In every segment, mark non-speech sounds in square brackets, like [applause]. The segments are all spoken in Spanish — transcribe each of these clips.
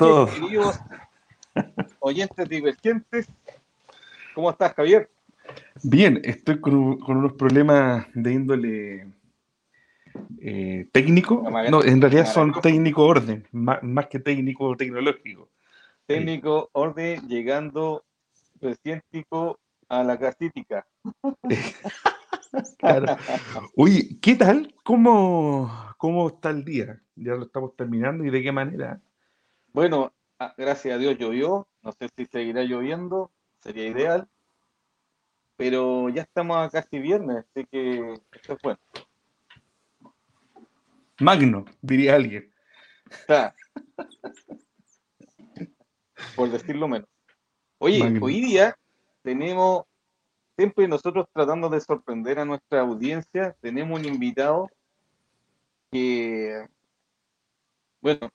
Todos. queridos oyentes divergentes, ¿cómo estás, Javier? Bien, estoy con, unos problemas de índole eh, técnico. No, en realidad son técnico orden, más, que técnico tecnológico. Técnico orden llegando científico a la casítica. [laughs] claro. Oye, ¿qué tal? ¿Cómo, ¿Cómo está el día? Ya lo estamos terminando y de qué manera. Bueno, ah, gracias a Dios llovió. No sé si seguirá lloviendo, sería ideal. Pero ya estamos a casi viernes, así que esto es bueno. Magno, diría alguien. Por decirlo menos. Oye, hoy día tenemos, siempre nosotros tratando de sorprender a nuestra audiencia, tenemos un invitado que, bueno,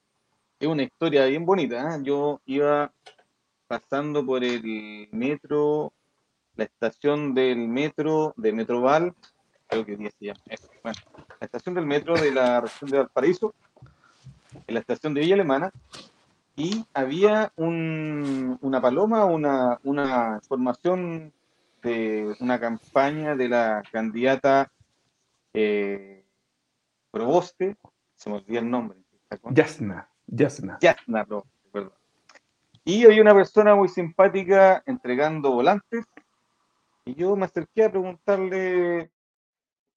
es una historia bien bonita. ¿eh? Yo iba pasando por el metro, la estación del metro de Metroval, creo que día se llama, bueno, la estación del metro de la región de Valparaíso, en la estación de Villa Alemana, y había una paloma, una, una información de una campaña de la candidata eh, Proboste, se me olvidó el nombre. Yasna, Yasna. Yasna perdón. Y había una persona muy simpática entregando volantes, y yo me acerqué a preguntarle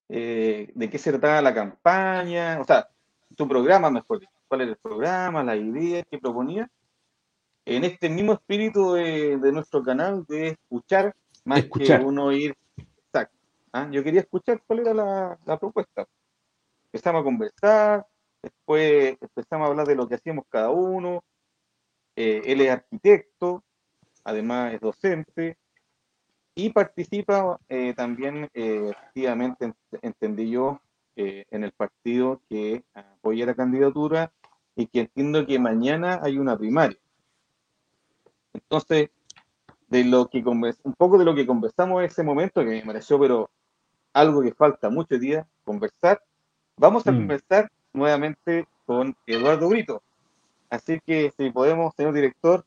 eh, de qué se trataba la campaña, o sea, su programa, mejor dicho cuál era el programa, la idea que proponía, en este mismo espíritu de, nuestro canal de escuchar más que uno ir. Exacto. ¿ah? Yo quería escuchar cuál era la, propuesta. Empezamos a conversar, después empezamos a hablar de lo que hacíamos cada uno. Eh, él es arquitecto, además es docente y participa eh, también eh, activamente, entendí yo, en el partido que apoya la candidatura y que entiendo que mañana hay una primaria. Entonces, de lo que un poco de lo que conversamos en ese momento, que me pareció, pero algo que falta muchos días, conversar, vamos a mm. conversar nuevamente con Eduardo Brito. Así que si podemos, señor director,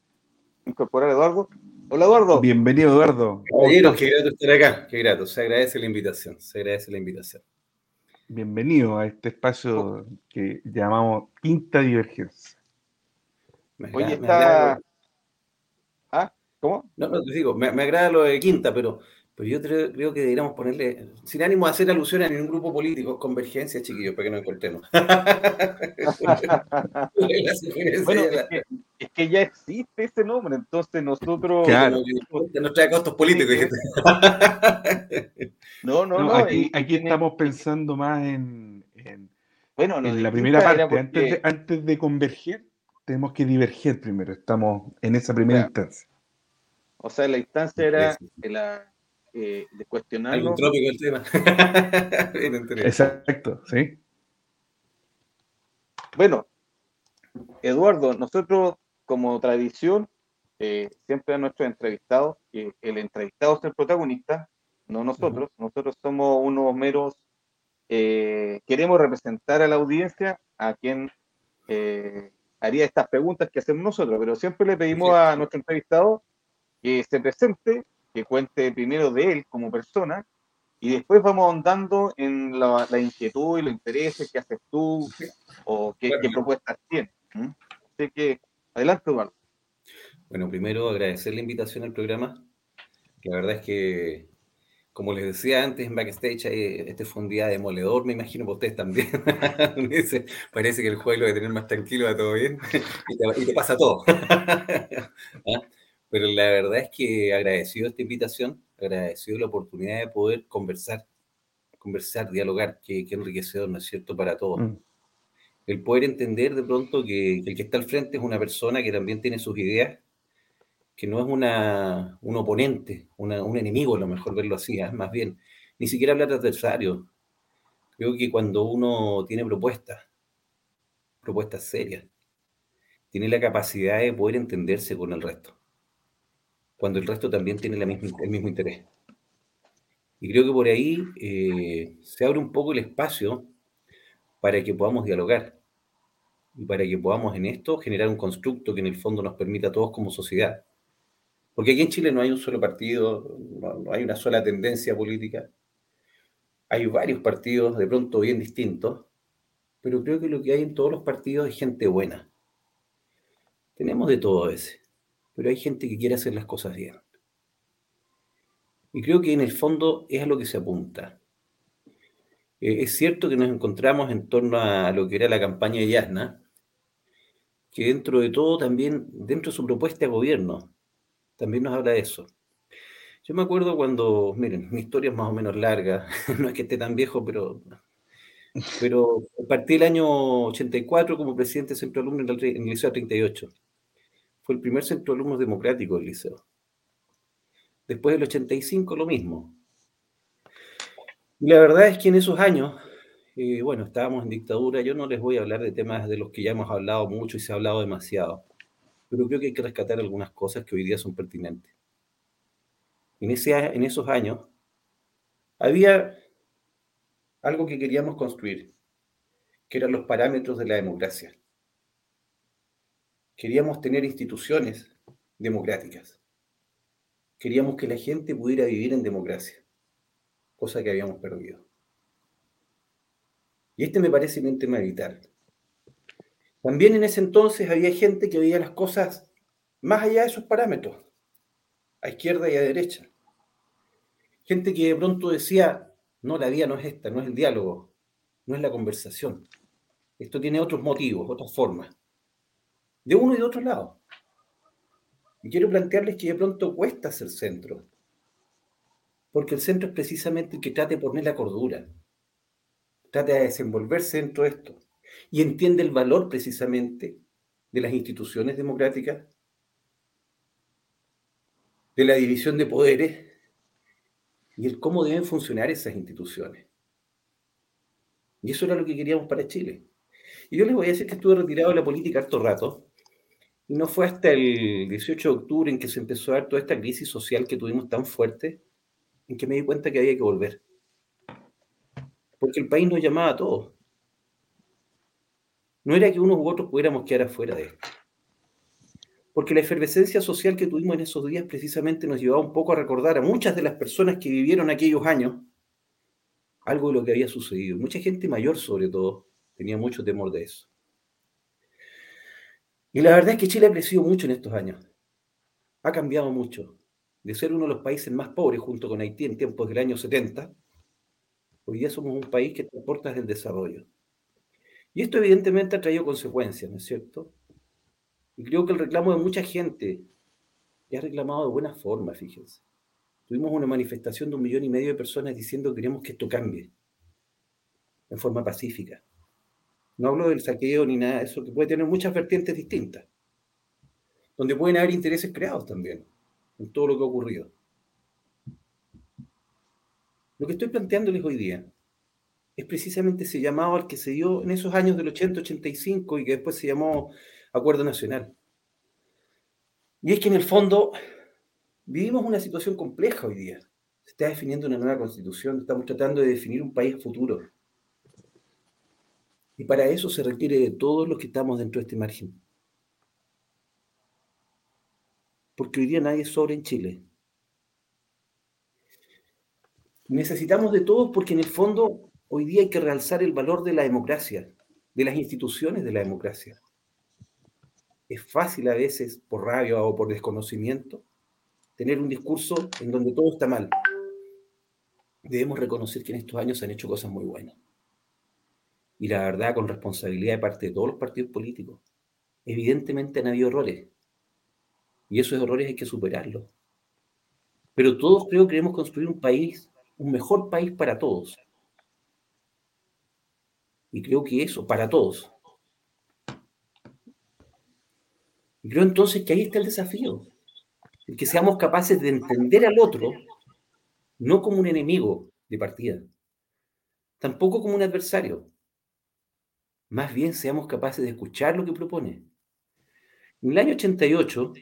incorporar a Eduardo. Hola Eduardo. Bienvenido Eduardo. Caballeros, qué grato estar acá, qué grato. Se agradece la invitación, se agradece la invitación. Bienvenido a este espacio que llamamos Quinta Divergencia. Oye, está... ¿Ah? ¿Cómo? No, no te digo, me, agrada lo de Quinta, pero, pero yo creo, que deberíamos ponerle, sin ánimo de hacer alusión a ningún grupo político, convergencia, chiquillos, para que nos encontremos. [laughs] bueno, es que, ya existe ese nombre, entonces nosotros... Claro. Nos trae costos políticos. [laughs] No, no, no. aquí, estamos pensando más en, bueno, en la primera parte. Antes, de, converger, tenemos que diverger primero. Estamos en esa primera instancia. O sea, la instancia era la, eh, de cuestionarlo. el tema. [laughs] Exacto, sí. Bueno, Eduardo, nosotros como tradición, eh, siempre a nuestros entrevistados, que el entrevistado es el protagonista, no nosotros. Nosotros somos unos meros, eh, queremos representar a la audiencia a quien eh, haría estas preguntas que hacemos nosotros, pero siempre le pedimos a nuestro entrevistado que se presente, que cuente primero de él como persona, y después vamos ahondando en la, inquietud y los intereses que haces tú o qué, propuestas tienes. Así que, adelante, Eduardo. Bueno, primero agradecer la invitación al programa. La verdad es que como les decía antes en backstage, este fue un día demoledor, me imagino que ustedes también. [laughs] Parece que el juego lo de tener más tranquilo, va todo bien, [laughs] y te, pasa todo. [laughs] ¿Ah? Pero la verdad es que agradecido esta invitación, agradecido la oportunidad de poder conversar, conversar, dialogar, que, enriquecedor, ¿no es cierto?, para todos. Mm. El poder entender de pronto que el que está al frente es una persona que también tiene sus ideas, que no es una, un oponente, un enemigo, a lo mejor verlo así, ¿eh? más bien, ni siquiera hablar de adversario. Creo que cuando uno tiene propuestas, propuestas serias, tiene la capacidad de poder entenderse con el resto, cuando el resto también tiene el mismo interés. Y creo que por ahí eh, se abre un poco el espacio para que podamos dialogar. y para que podamos en esto generar un constructo que en el fondo nos permita a todos como sociedad. Porque aquí en Chile no hay un solo partido, no, hay una sola tendencia política. Hay varios partidos de pronto bien distintos, pero creo que lo que hay en todos los partidos es gente buena. Tenemos de todo ese, pero hay gente que quiere hacer las cosas bien. Y creo que en el fondo es a lo que se apunta. Eh, es cierto que nos encontramos en torno a lo que era la campaña de Yasna, que dentro de todo también, dentro de su propuesta de gobierno, también nos habla de eso. Yo me acuerdo cuando, miren, mi historia es más o menos larga, [laughs] no es que esté tan viejo, pero, pero partí el año 84 como presidente de centro alumno en el, Liceo 38. Fue el primer centro alumno democrático del liceo. Después del 85 lo mismo. Y la verdad es que en esos años, eh, bueno, estábamos en dictadura, yo no les voy a hablar de temas de los que ya hemos hablado mucho y se ha hablado demasiado, pero creo que hay que rescatar algunas cosas que hoy día son pertinentes. En, en esos años había algo que queríamos construir, que eran los parámetros de la democracia. Queríamos tener instituciones democráticas. Queríamos que la gente pudiera vivir en democracia cosa que habíamos perdido. Y este me parece un tema vital. También en ese entonces había gente que veía las cosas más allá de sus parámetros, a izquierda y a derecha. Gente que de pronto decía, no, la vía no es esta, no es el diálogo, no es la conversación. Esto tiene otros motivos, otras formas, de uno y de otro lado. Y quiero plantearles que de pronto cuesta ser centro, porque el centro es precisamente el que trate de poner la cordura, trata de desenvolverse dentro de esto y entiende el valor precisamente de las instituciones democráticas, de la división de poderes y el cómo deben funcionar esas instituciones. Y eso era lo que queríamos para Chile. Y yo les voy a decir que estuve retirado de la política harto rato, y no fue hasta el 18 de octubre en que se empezó a dar toda esta crisis social que tuvimos tan fuerte, en que me di cuenta que había que volver. Porque el país nos llamaba a todos. No era que unos u otros pudiéramos quedar afuera de esto. Porque la efervescencia social que tuvimos en esos días precisamente nos llevaba un poco a recordar a muchas de las personas que vivieron aquellos años algo de lo que había sucedido. Mucha gente mayor, sobre todo, tenía mucho temor de eso. Y la verdad es que Chile ha crecido mucho en estos años. Ha cambiado mucho de ser uno de los países más pobres junto con Haití en tiempos del año 70, hoy día somos un país que puertas del desarrollo. Y esto evidentemente ha traído consecuencias, ¿no es cierto? Y creo que el reclamo de mucha gente ya ha reclamado de buena forma, fíjense. Tuvimos una manifestación de un millón y medio de personas diciendo que queremos que esto cambie en forma pacífica. No hablo del saqueo ni nada eso, que puede tener muchas vertientes distintas, donde pueden haber intereses creados también en todo lo que ha ocurrido. Lo que estoy planteándoles hoy día es precisamente ese llamado al que se dio en esos años del 80-85 y que después se llamó Acuerdo Nacional. Y es que en el fondo vivimos una situación compleja hoy día. Se está definiendo una nueva constitución, estamos tratando de definir un país futuro. Y para eso se requiere de todos los que estamos dentro de este margen. porque hoy día nadie sobra en Chile. Necesitamos de todos porque en el fondo hoy día hay que realzar el valor de la democracia, de las instituciones de la democracia. Es fácil a veces, por rabia o por desconocimiento, tener un discurso en donde todo está mal. Debemos reconocer que en estos años se han hecho cosas muy buenas. Y la verdad, con responsabilidad de parte de todos los partidos políticos. Evidentemente han habido errores, y esos errores hay que superarlos. Pero todos creo que queremos construir un país, un mejor país para todos. Y creo que eso, para todos. Y creo entonces que ahí está el desafío. El que seamos capaces de entender al otro no como un enemigo de partida, tampoco como un adversario. Más bien seamos capaces de escuchar lo que propone. En el año 88,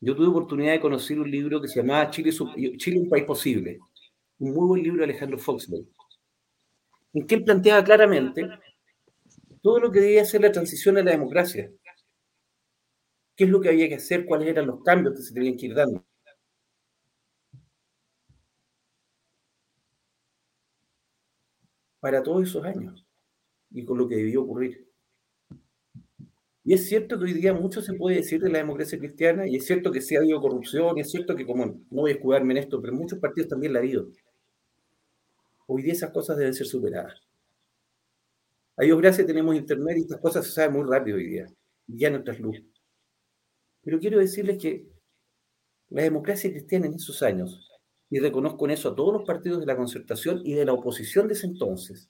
yo tuve oportunidad de conocer un libro que se llamaba Chile, Chile un país posible, un muy buen libro de Alejandro Foxley, en que él planteaba claramente todo lo que debía ser la transición a la democracia. ¿Qué es lo que había que hacer? ¿Cuáles eran los cambios que se tenían que ir dando? Para todos esos años y con lo que debió ocurrir. Y es cierto que hoy día mucho se puede decir de la democracia cristiana, y es cierto que sí ha habido corrupción, y es cierto que, como no voy a escudarme en esto, pero en muchos partidos también la ha habido. Hoy día esas cosas deben ser superadas. A Dios gracias tenemos internet y estas cosas se saben muy rápido hoy día, ya no luz. Pero quiero decirles que la democracia cristiana en esos años, y reconozco en eso a todos los partidos de la concertación y de la oposición de ese entonces,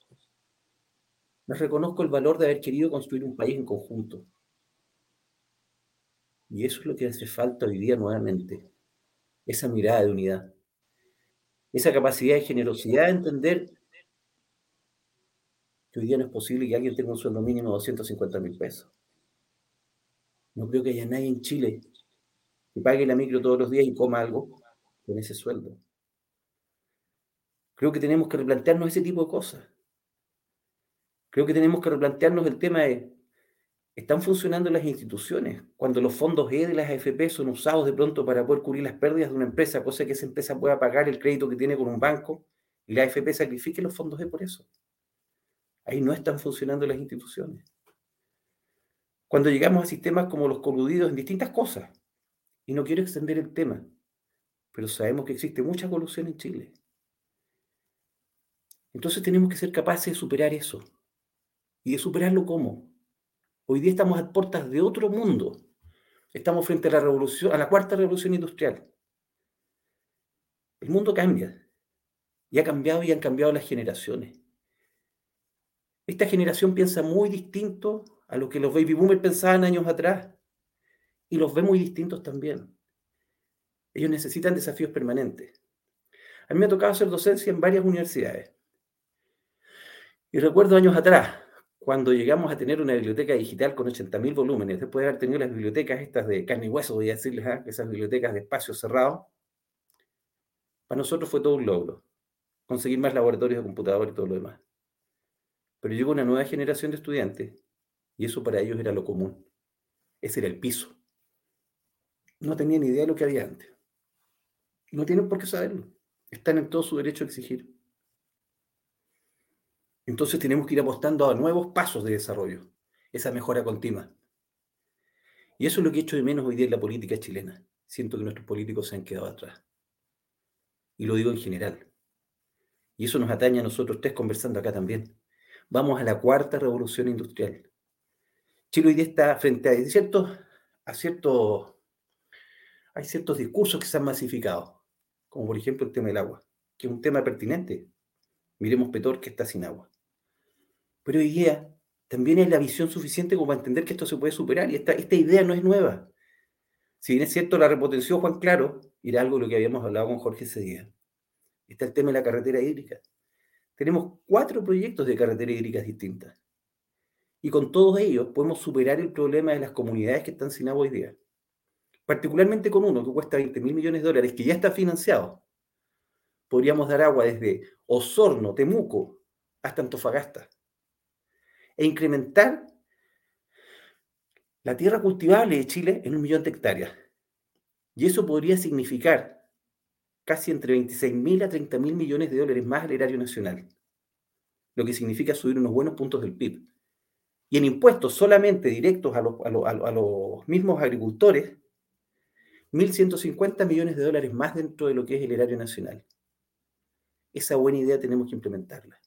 les reconozco el valor de haber querido construir un país en conjunto. Y eso es lo que hace falta hoy día nuevamente, esa mirada de unidad, esa capacidad de generosidad de entender que hoy día no es posible que alguien tenga un sueldo mínimo de 250 mil pesos. No creo que haya nadie en Chile que pague la micro todos los días y coma algo con ese sueldo. Creo que tenemos que replantearnos ese tipo de cosas. Creo que tenemos que replantearnos el tema de, ¿están funcionando las instituciones? Cuando los fondos E de las AFP son usados de pronto para poder cubrir las pérdidas de una empresa, cosa que esa empresa pueda pagar el crédito que tiene con un banco, y la AFP sacrifique los fondos E por eso. Ahí no están funcionando las instituciones. Cuando llegamos a sistemas como los coludidos en distintas cosas, y no quiero extender el tema, pero sabemos que existe mucha colusión en Chile. Entonces tenemos que ser capaces de superar eso. ¿Y de superarlo cómo? Hoy día estamos a puertas de otro mundo. Estamos frente a la cuarta revolución industrial. El mundo cambia. Y ha cambiado y han cambiado las generaciones. Esta generación piensa muy distinto a lo que los baby boomers pensaban años atrás. Y los ve muy distintos también. Ellos necesitan desafíos permanentes. A mí me ha tocado hacer docencia en varias universidades. Y recuerdo años atrás, cuando llegamos a tener una biblioteca digital con 80.000 volúmenes, después de haber tenido las bibliotecas estas de carne y hueso, voy a decirles, ¿eh? esas bibliotecas de espacio cerrado, para nosotros fue todo un logro, conseguir más laboratorios de computador y todo lo demás. Pero llegó una nueva generación de estudiantes y eso para ellos era lo común. Ese era el piso. No tenían idea de lo que había antes. No tienen por qué saberlo. Están en todo su derecho a exigir. Entonces tenemos que ir apostando a nuevos pasos de desarrollo, esa mejora continua. Y eso es lo que he hecho de menos hoy día en la política chilena. Siento que nuestros políticos se han quedado atrás. Y lo digo en general. Y eso nos atañe a nosotros tres conversando acá también. Vamos a la cuarta revolución industrial. Chile hoy día está frente a ciertos, a ciertos, hay ciertos discursos que se han masificado, como por ejemplo el tema del agua, que es un tema pertinente. Miremos Petor que está sin agua. Pero hoy día también es la visión suficiente como para entender que esto se puede superar y esta, esta idea no es nueva. Si bien es cierto, la repotenció Juan Claro, era algo de lo que habíamos hablado con Jorge ese día. Está el tema de la carretera hídrica. Tenemos cuatro proyectos de carretera hídrica distintas. Y con todos ellos podemos superar el problema de las comunidades que están sin agua hoy día. Particularmente con uno que cuesta 20 mil millones de dólares, que ya está financiado. Podríamos dar agua desde Osorno, Temuco, hasta Antofagasta e incrementar la tierra cultivable de Chile en un millón de hectáreas. Y eso podría significar casi entre 26 mil a 30 mil millones de dólares más al erario nacional, lo que significa subir unos buenos puntos del PIB. Y en impuestos solamente directos a los, a los mismos agricultores, 1.150 millones de dólares más dentro de lo que es el erario nacional. Esa buena idea tenemos que implementarla.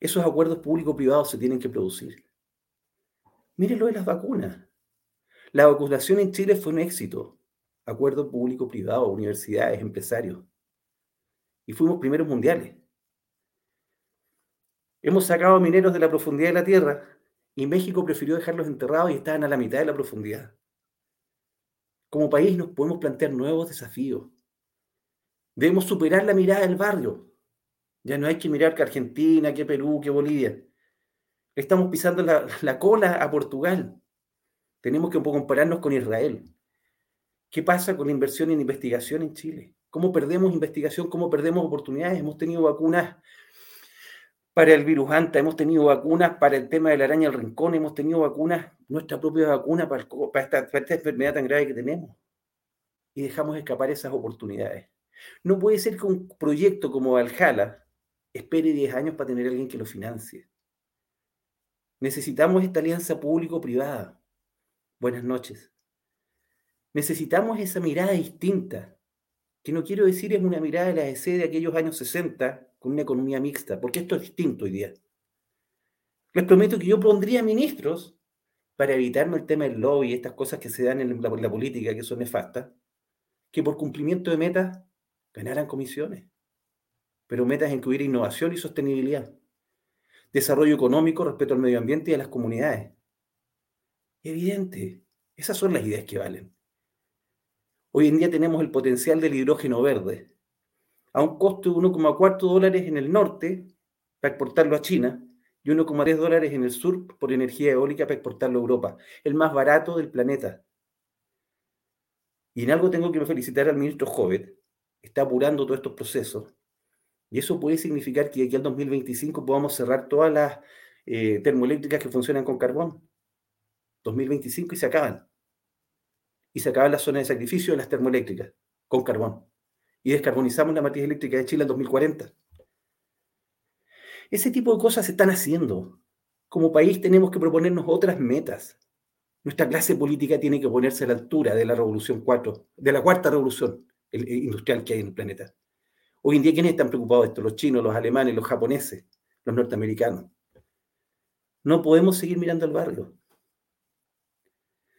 Esos acuerdos público-privados se tienen que producir. Mire lo de las vacunas. La vacunación en Chile fue un éxito. Acuerdo público-privado, universidades, empresarios. Y fuimos primeros mundiales. Hemos sacado mineros de la profundidad de la Tierra y México prefirió dejarlos enterrados y estaban a la mitad de la profundidad. Como país nos podemos plantear nuevos desafíos. Debemos superar la mirada del barrio, ya no hay que mirar que Argentina, que Perú, que Bolivia. Estamos pisando la, cola a Portugal. Tenemos que compararnos con Israel. ¿Qué pasa con la inversión en investigación en Chile? ¿Cómo perdemos investigación? ¿Cómo perdemos oportunidades? Hemos tenido vacunas para el virus anta, hemos tenido vacunas para el tema de la araña del rincón, hemos tenido vacunas, nuestra propia vacuna para, esta, para esta enfermedad tan grave que tenemos. Y dejamos escapar esas oportunidades. No puede ser que un proyecto como Valhalla espere 10 años para tener a alguien que lo financie. Necesitamos esta alianza público-privada. Buenas noches. Necesitamos esa mirada distinta, que no quiero decir es una mirada de la EC de aquellos años 60 con una economía mixta, porque esto es distinto hoy día. Les prometo que yo pondría ministros para evitarme el tema del lobby y estas cosas que se dan en la, la política que son nefastas, que por cumplimiento de metas ganaran comisiones, pero metas en que hubiera innovación y sostenibilidad, desarrollo económico, respeto al medio ambiente y a las comunidades. Evidente, esas son las ideas que valen. Hoy en día tenemos el potencial del hidrógeno verde, a un costo de 1,4 dólares en el norte para exportarlo a China y 1,3 dólares en el sur por energía eólica para exportarlo a Europa, el más barato del planeta. Y en algo tengo que felicitar al ministro Jovet, está apurando todos estos procesos. Y eso puede significar que aquí al 2025 podamos cerrar todas las eh, termoeléctricas que funcionan con carbón. 2025 y se acaban. Y se acaban las zonas de sacrificio de las termoeléctricas con carbón. Y descarbonizamos la matriz eléctrica de Chile en 2040. Ese tipo de cosas se están haciendo. Como país tenemos que proponernos otras metas. Nuestra clase política tiene que ponerse a la altura de la revolución 4, de la cuarta revolución industrial que hay en el planeta. Hoy en día, ¿quiénes están preocupados de esto? Los chinos, los alemanes, los japoneses, los norteamericanos. No podemos seguir mirando al barrio.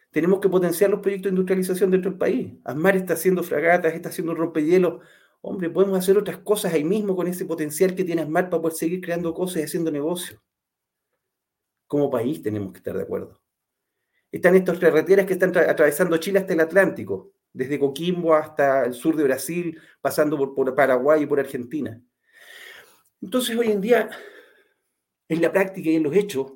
Tenemos que potenciar los proyectos de industrialización dentro del país. Asmar está haciendo fragatas, está haciendo rompehielos. Hombre, podemos hacer otras cosas ahí mismo con ese potencial que tiene Asmar para poder seguir creando cosas y haciendo negocios. Como país tenemos que estar de acuerdo. Están estas carreteras que están atravesando Chile hasta el Atlántico desde Coquimbo hasta el sur de Brasil, pasando por, Paraguay y por Argentina. Entonces, hoy en día, en la práctica y en los hechos,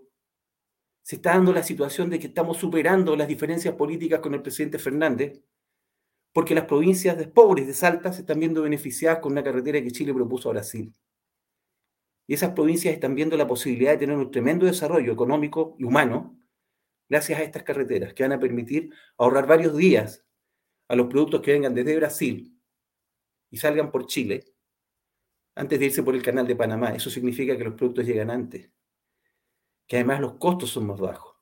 se está dando la situación de que estamos superando las diferencias políticas con el presidente Fernández, porque las provincias de pobres de Salta se están viendo beneficiadas con una carretera que Chile propuso a Brasil. Y esas provincias están viendo la posibilidad de tener un tremendo desarrollo económico y humano gracias a estas carreteras que van a permitir ahorrar varios días a los productos que vengan desde Brasil y salgan por Chile antes de irse por el canal de Panamá. Eso significa que los productos llegan antes, que además los costos son más bajos.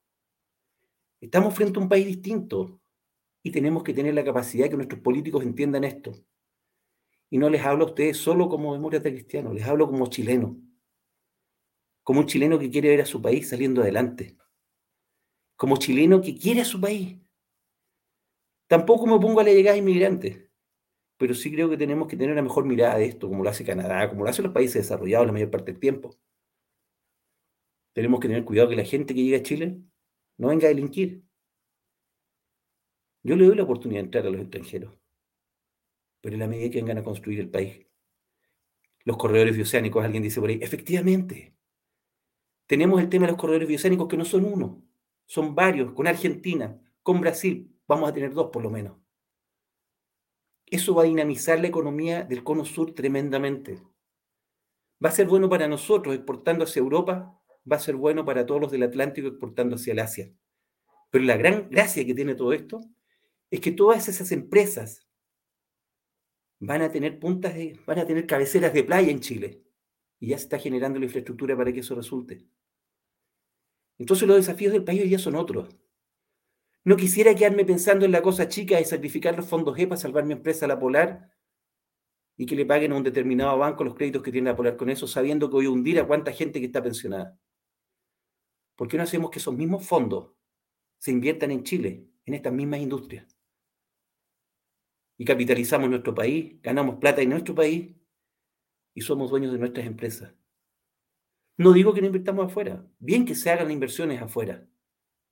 Estamos frente a un país distinto y tenemos que tener la capacidad de que nuestros políticos entiendan esto. Y no les hablo a ustedes solo como demócrata cristiano, les hablo como chileno, como un chileno que quiere ver a su país saliendo adelante, como chileno que quiere a su país, Tampoco me pongo a la llegada de inmigrantes, pero sí creo que tenemos que tener una mejor mirada de esto, como lo hace Canadá, como lo hacen los países desarrollados la mayor parte del tiempo. Tenemos que tener cuidado que la gente que llega a Chile no venga a delinquir. Yo le doy la oportunidad de entrar a los extranjeros, pero en la medida que vengan a construir el país. Los corredores bioceánicos, alguien dice por ahí, efectivamente, tenemos el tema de los corredores bioceánicos que no son uno, son varios, con Argentina, con Brasil, vamos a tener dos por lo menos. Eso va a dinamizar la economía del cono sur tremendamente. Va a ser bueno para nosotros exportando hacia Europa, va a ser bueno para todos los del Atlántico exportando hacia el Asia. Pero la gran gracia que tiene todo esto es que todas esas empresas van a tener puntas, de, van a tener cabeceras de playa en Chile. Y ya se está generando la infraestructura para que eso resulte. Entonces los desafíos del país hoy ya son otros. No quisiera quedarme pensando en la cosa chica de sacrificar los fondos E para salvar mi empresa La Polar y que le paguen a un determinado banco los créditos que tiene La Polar con eso, sabiendo que voy a hundir a cuánta gente que está pensionada. ¿Por qué no hacemos que esos mismos fondos se inviertan en Chile, en estas mismas industrias? Y capitalizamos nuestro país, ganamos plata en nuestro país y somos dueños de nuestras empresas. No digo que no invirtamos afuera, bien que se hagan inversiones afuera,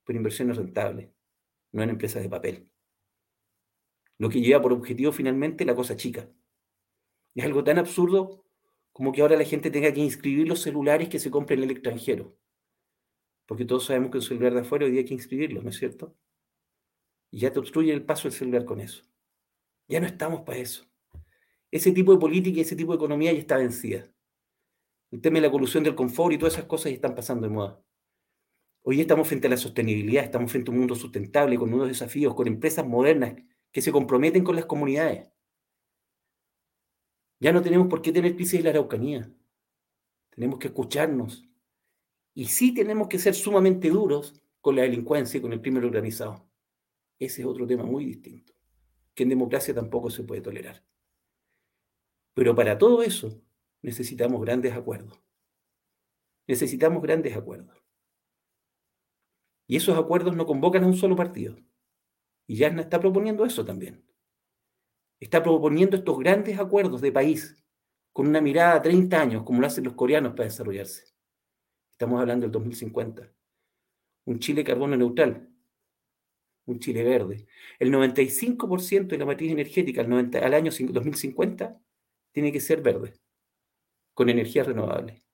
pero inversiones rentables no en empresas de papel. Lo que lleva por objetivo finalmente la cosa chica. Es algo tan absurdo como que ahora la gente tenga que inscribir los celulares que se compren en el extranjero. Porque todos sabemos que un celular de afuera hoy día hay que inscribirlo, ¿no es cierto? Y ya te obstruye el paso del celular con eso. Ya no estamos para eso. Ese tipo de política y ese tipo de economía ya está vencida. El tema de la colusión del confort y todas esas cosas están pasando de moda. Hoy estamos frente a la sostenibilidad, estamos frente a un mundo sustentable, con nuevos desafíos, con empresas modernas que se comprometen con las comunidades. Ya no tenemos por qué tener crisis de la Araucanía. Tenemos que escucharnos. Y sí tenemos que ser sumamente duros con la delincuencia y con el crimen organizado. Ese es otro tema muy distinto, que en democracia tampoco se puede tolerar. Pero para todo eso necesitamos grandes acuerdos. Necesitamos grandes acuerdos. Y esos acuerdos no convocan a un solo partido. Y Yasna está proponiendo eso también. Está proponiendo estos grandes acuerdos de país con una mirada a 30 años, como lo hacen los coreanos para desarrollarse. Estamos hablando del 2050. Un Chile carbono neutral, un Chile verde. El 95% de la matriz energética al, al año 2050 tiene que ser verde, con energías renovables.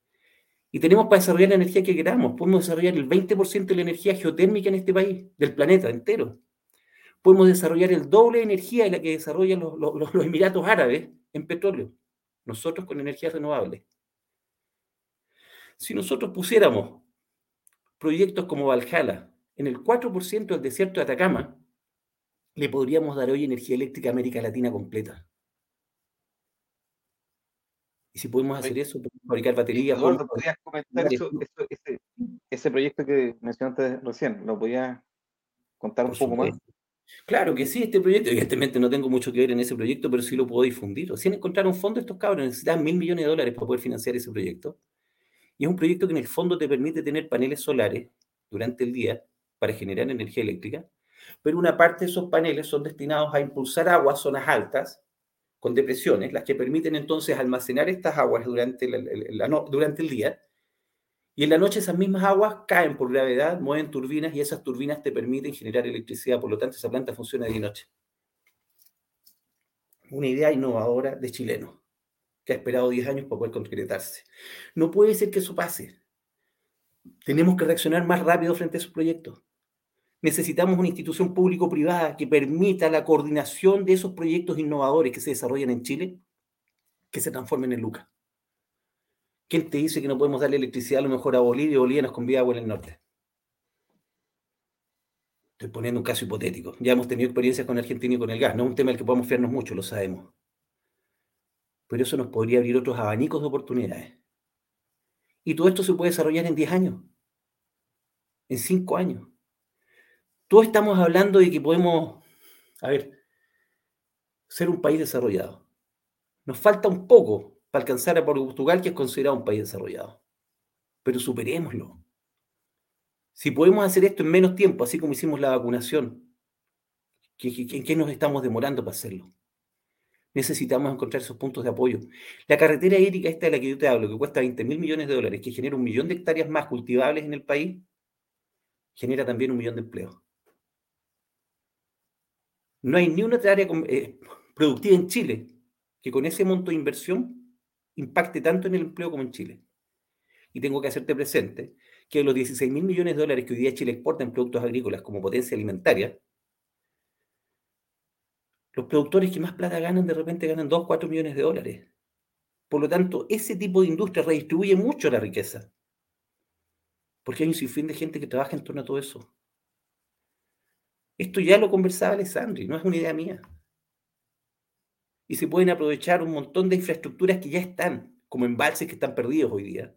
Y tenemos para desarrollar la energía que queramos. Podemos desarrollar el 20% de la energía geotérmica en este país, del planeta entero. Podemos desarrollar el doble de energía de la que desarrollan los, los, Emiratos Árabes en petróleo. Nosotros con energías renovables. Si nosotros pusiéramos proyectos como Valhalla en el 4% del desierto de Atacama, le podríamos dar hoy energía eléctrica a América Latina completa. Y si podemos hacer eso, podemos fabricar baterías. ¿podrías comentar eso, ese, ese, proyecto que mencionaste recién? ¿Lo podías contar un poco más? Claro que sí, este proyecto, evidentemente no tengo mucho que ver en ese proyecto, pero sí lo puedo difundir. Recién encontraron fondo estos cabros, necesitan mil millones de dólares para poder financiar ese proyecto. Y es un proyecto que en el fondo te permite tener paneles solares durante el día para generar energía eléctrica, pero una parte de esos paneles son destinados a impulsar aguas, zonas altas, con depresiones, las que permiten entonces almacenar estas aguas durante, durante el día. Y en la noche esas mismas aguas caen por gravedad, mueven turbinas y esas turbinas te permiten generar electricidad. Por lo tanto, esa planta funciona de noche. Una idea innovadora de chileno, que ha esperado 10 años para poder concretarse. No puede ser que eso pase. Tenemos que reaccionar más rápido frente a esos proyectos. Necesitamos una institución público-privada que permita la coordinación de esos proyectos innovadores que se desarrollan en Chile, que se transformen en lucas. ¿Quién te dice que no podemos darle electricidad a lo mejor a Bolivia o Bolivia nos convida agua en el norte? Estoy poniendo un caso hipotético. Ya hemos tenido experiencias con Argentina y con el gas. No es un tema del que podemos fiarnos mucho, lo sabemos. Pero eso nos podría abrir otros abanicos de oportunidades. Y todo esto se puede desarrollar en 10 años, en 5 años. Todos estamos hablando de que podemos, a ver, ser un país desarrollado. Nos falta un poco para alcanzar a Portugal, que es considerado un país desarrollado. Pero superémoslo. Si podemos hacer esto en menos tiempo, así como hicimos la vacunación, ¿en qué nos estamos demorando para hacerlo? Necesitamos encontrar esos puntos de apoyo. La carretera hídrica esta de la que yo te hablo, que cuesta 20 mil millones de dólares, que genera un millón de hectáreas más cultivables en el país, genera también un millón de empleos. No hay ni una área eh, productiva en Chile que con ese monto de inversión impacte tanto en el empleo como en Chile. Y tengo que hacerte presente que los 16 mil millones de dólares que hoy día Chile exporta en productos agrícolas como potencia alimentaria, los productores que más plata ganan de repente ganan 2, 4 millones de dólares. Por lo tanto, ese tipo de industria redistribuye mucho la riqueza. Porque hay un sinfín de gente que trabaja en torno a todo eso. Esto ya lo conversaba Alessandri, no es una idea mía. Y se pueden aprovechar un montón de infraestructuras que ya están, como embalses que están perdidos hoy día,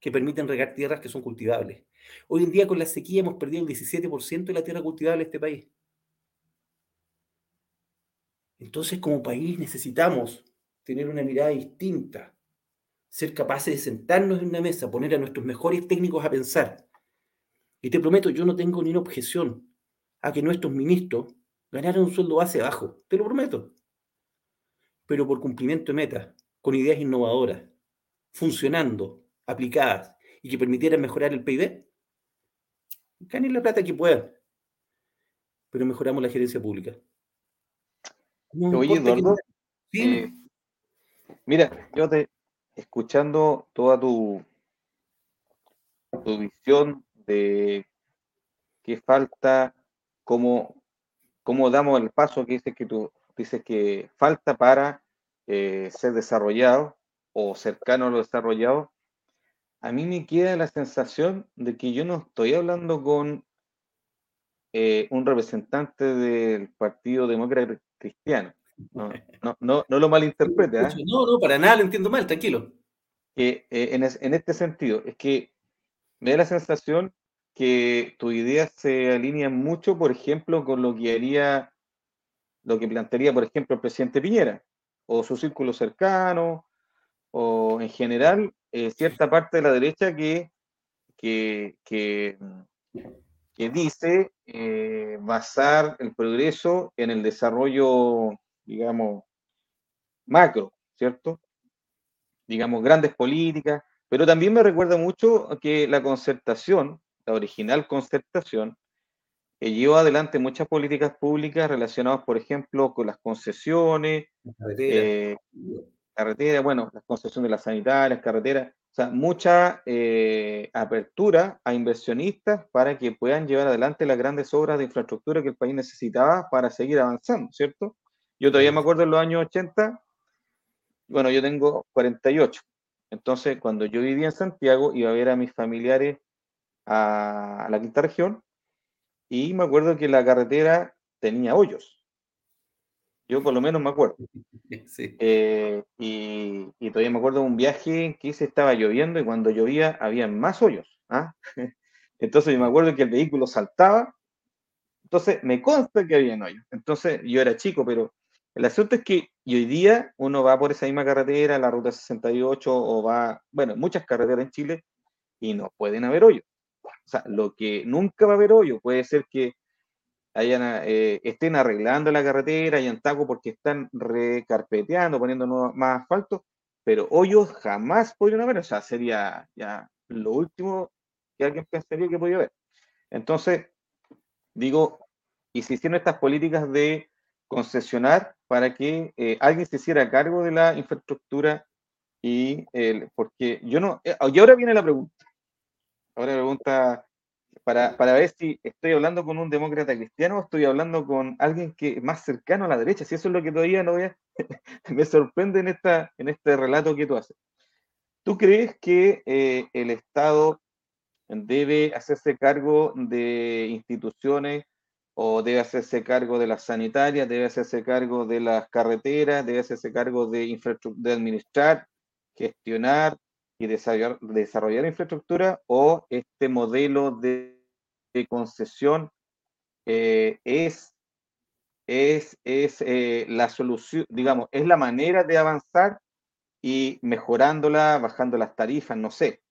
que permiten regar tierras que son cultivables. Hoy en día con la sequía hemos perdido el 17% de la tierra cultivable de este país. Entonces como país necesitamos tener una mirada distinta, ser capaces de sentarnos en una mesa, poner a nuestros mejores técnicos a pensar. Y te prometo, yo no tengo ni una objeción a que nuestros ministros ganaran un sueldo base bajo, te lo prometo. Pero por cumplimiento de metas, con ideas innovadoras, funcionando, aplicadas y que permitieran mejorar el PIB, ganen la plata que puedan. Pero mejoramos la gerencia pública. Oye, Eduardo, eh, mira, yo te, escuchando toda tu, tu visión de qué falta cómo, cómo damos el paso que dices que tú dices que falta para eh, ser desarrollado o cercano a lo desarrollado. a mí me queda la sensación de que yo no estoy hablando con eh, un representante del Partido Demócrata Cristiano. No, [laughs] no, no, lo malinterprete. ¿ah? No, no, para nada lo entiendo mal, tranquilo. Eh, en, en, este sentido, es que me da la sensación que tu idea se alinea mucho, por ejemplo, con lo que haría, lo que plantearía, por ejemplo, el presidente Piñera, o su círculo cercano, o en general eh, cierta parte de la derecha que, que, que, dice eh, basar el progreso en el desarrollo, digamos, macro, ¿cierto? Digamos, grandes políticas, pero también me recuerda mucho que la concertación, la original concertación, que llevó adelante muchas políticas públicas relacionadas, por ejemplo, con las concesiones, carretera, bueno, la concesión de las sanitarias, carreteras, o sea, mucha eh, apertura a inversionistas para que puedan llevar adelante las grandes obras de infraestructura que el país necesitaba para seguir avanzando, ¿cierto? Yo todavía me acuerdo en los años 80, bueno, yo tengo 48, entonces cuando yo vivía en Santiago iba a ver a mis familiares a la quinta región y me acuerdo que la carretera tenía hoyos, yo por lo menos me acuerdo. [laughs] Eh, y, todavía me acuerdo de un viaje que se estaba lloviendo y cuando llovía había más hoyos. ¿ah? [laughs] Entonces yo me acuerdo que el vehículo saltaba. Entonces me consta que había hoyos. Entonces yo era chico, pero el asunto es que hoy día uno va por esa misma carretera, la ruta 68, o va, bueno, muchas carreteras en Chile y no pueden haber hoyos. Lo que nunca va a haber hoyo puede ser que hayan, eh, estén arreglando la carretera, y taco porque están recarpeteando, poniendo más asfalto, pero hoyos jamás podrían haber, o sea, sería ya lo último que alguien pensaría que podía haber. Entonces, digo, y se hicieron estas políticas de concesionar para que eh, alguien se hiciera cargo de la infraestructura y porque yo no, eh, y ahora viene la pregunta, ahora pregunta para, para, ver si estoy hablando con un demócrata cristiano o estoy hablando con alguien que más cercano a la derecha. Si eso es lo que todavía no vea, [laughs] me sorprende en, esta, en este relato que tú haces. ¿Tú crees que eh, el Estado debe hacerse cargo de instituciones o debe hacerse cargo de las sanitarias, debe hacerse cargo de las carreteras, debe hacerse cargo de, de administrar, gestionar, y desarrollar, desarrollar infraestructura o este modelo de, concesión eh, es, es, es eh, la solución, digamos, es la manera de avanzar y mejorándola, bajando las tarifas, no sé.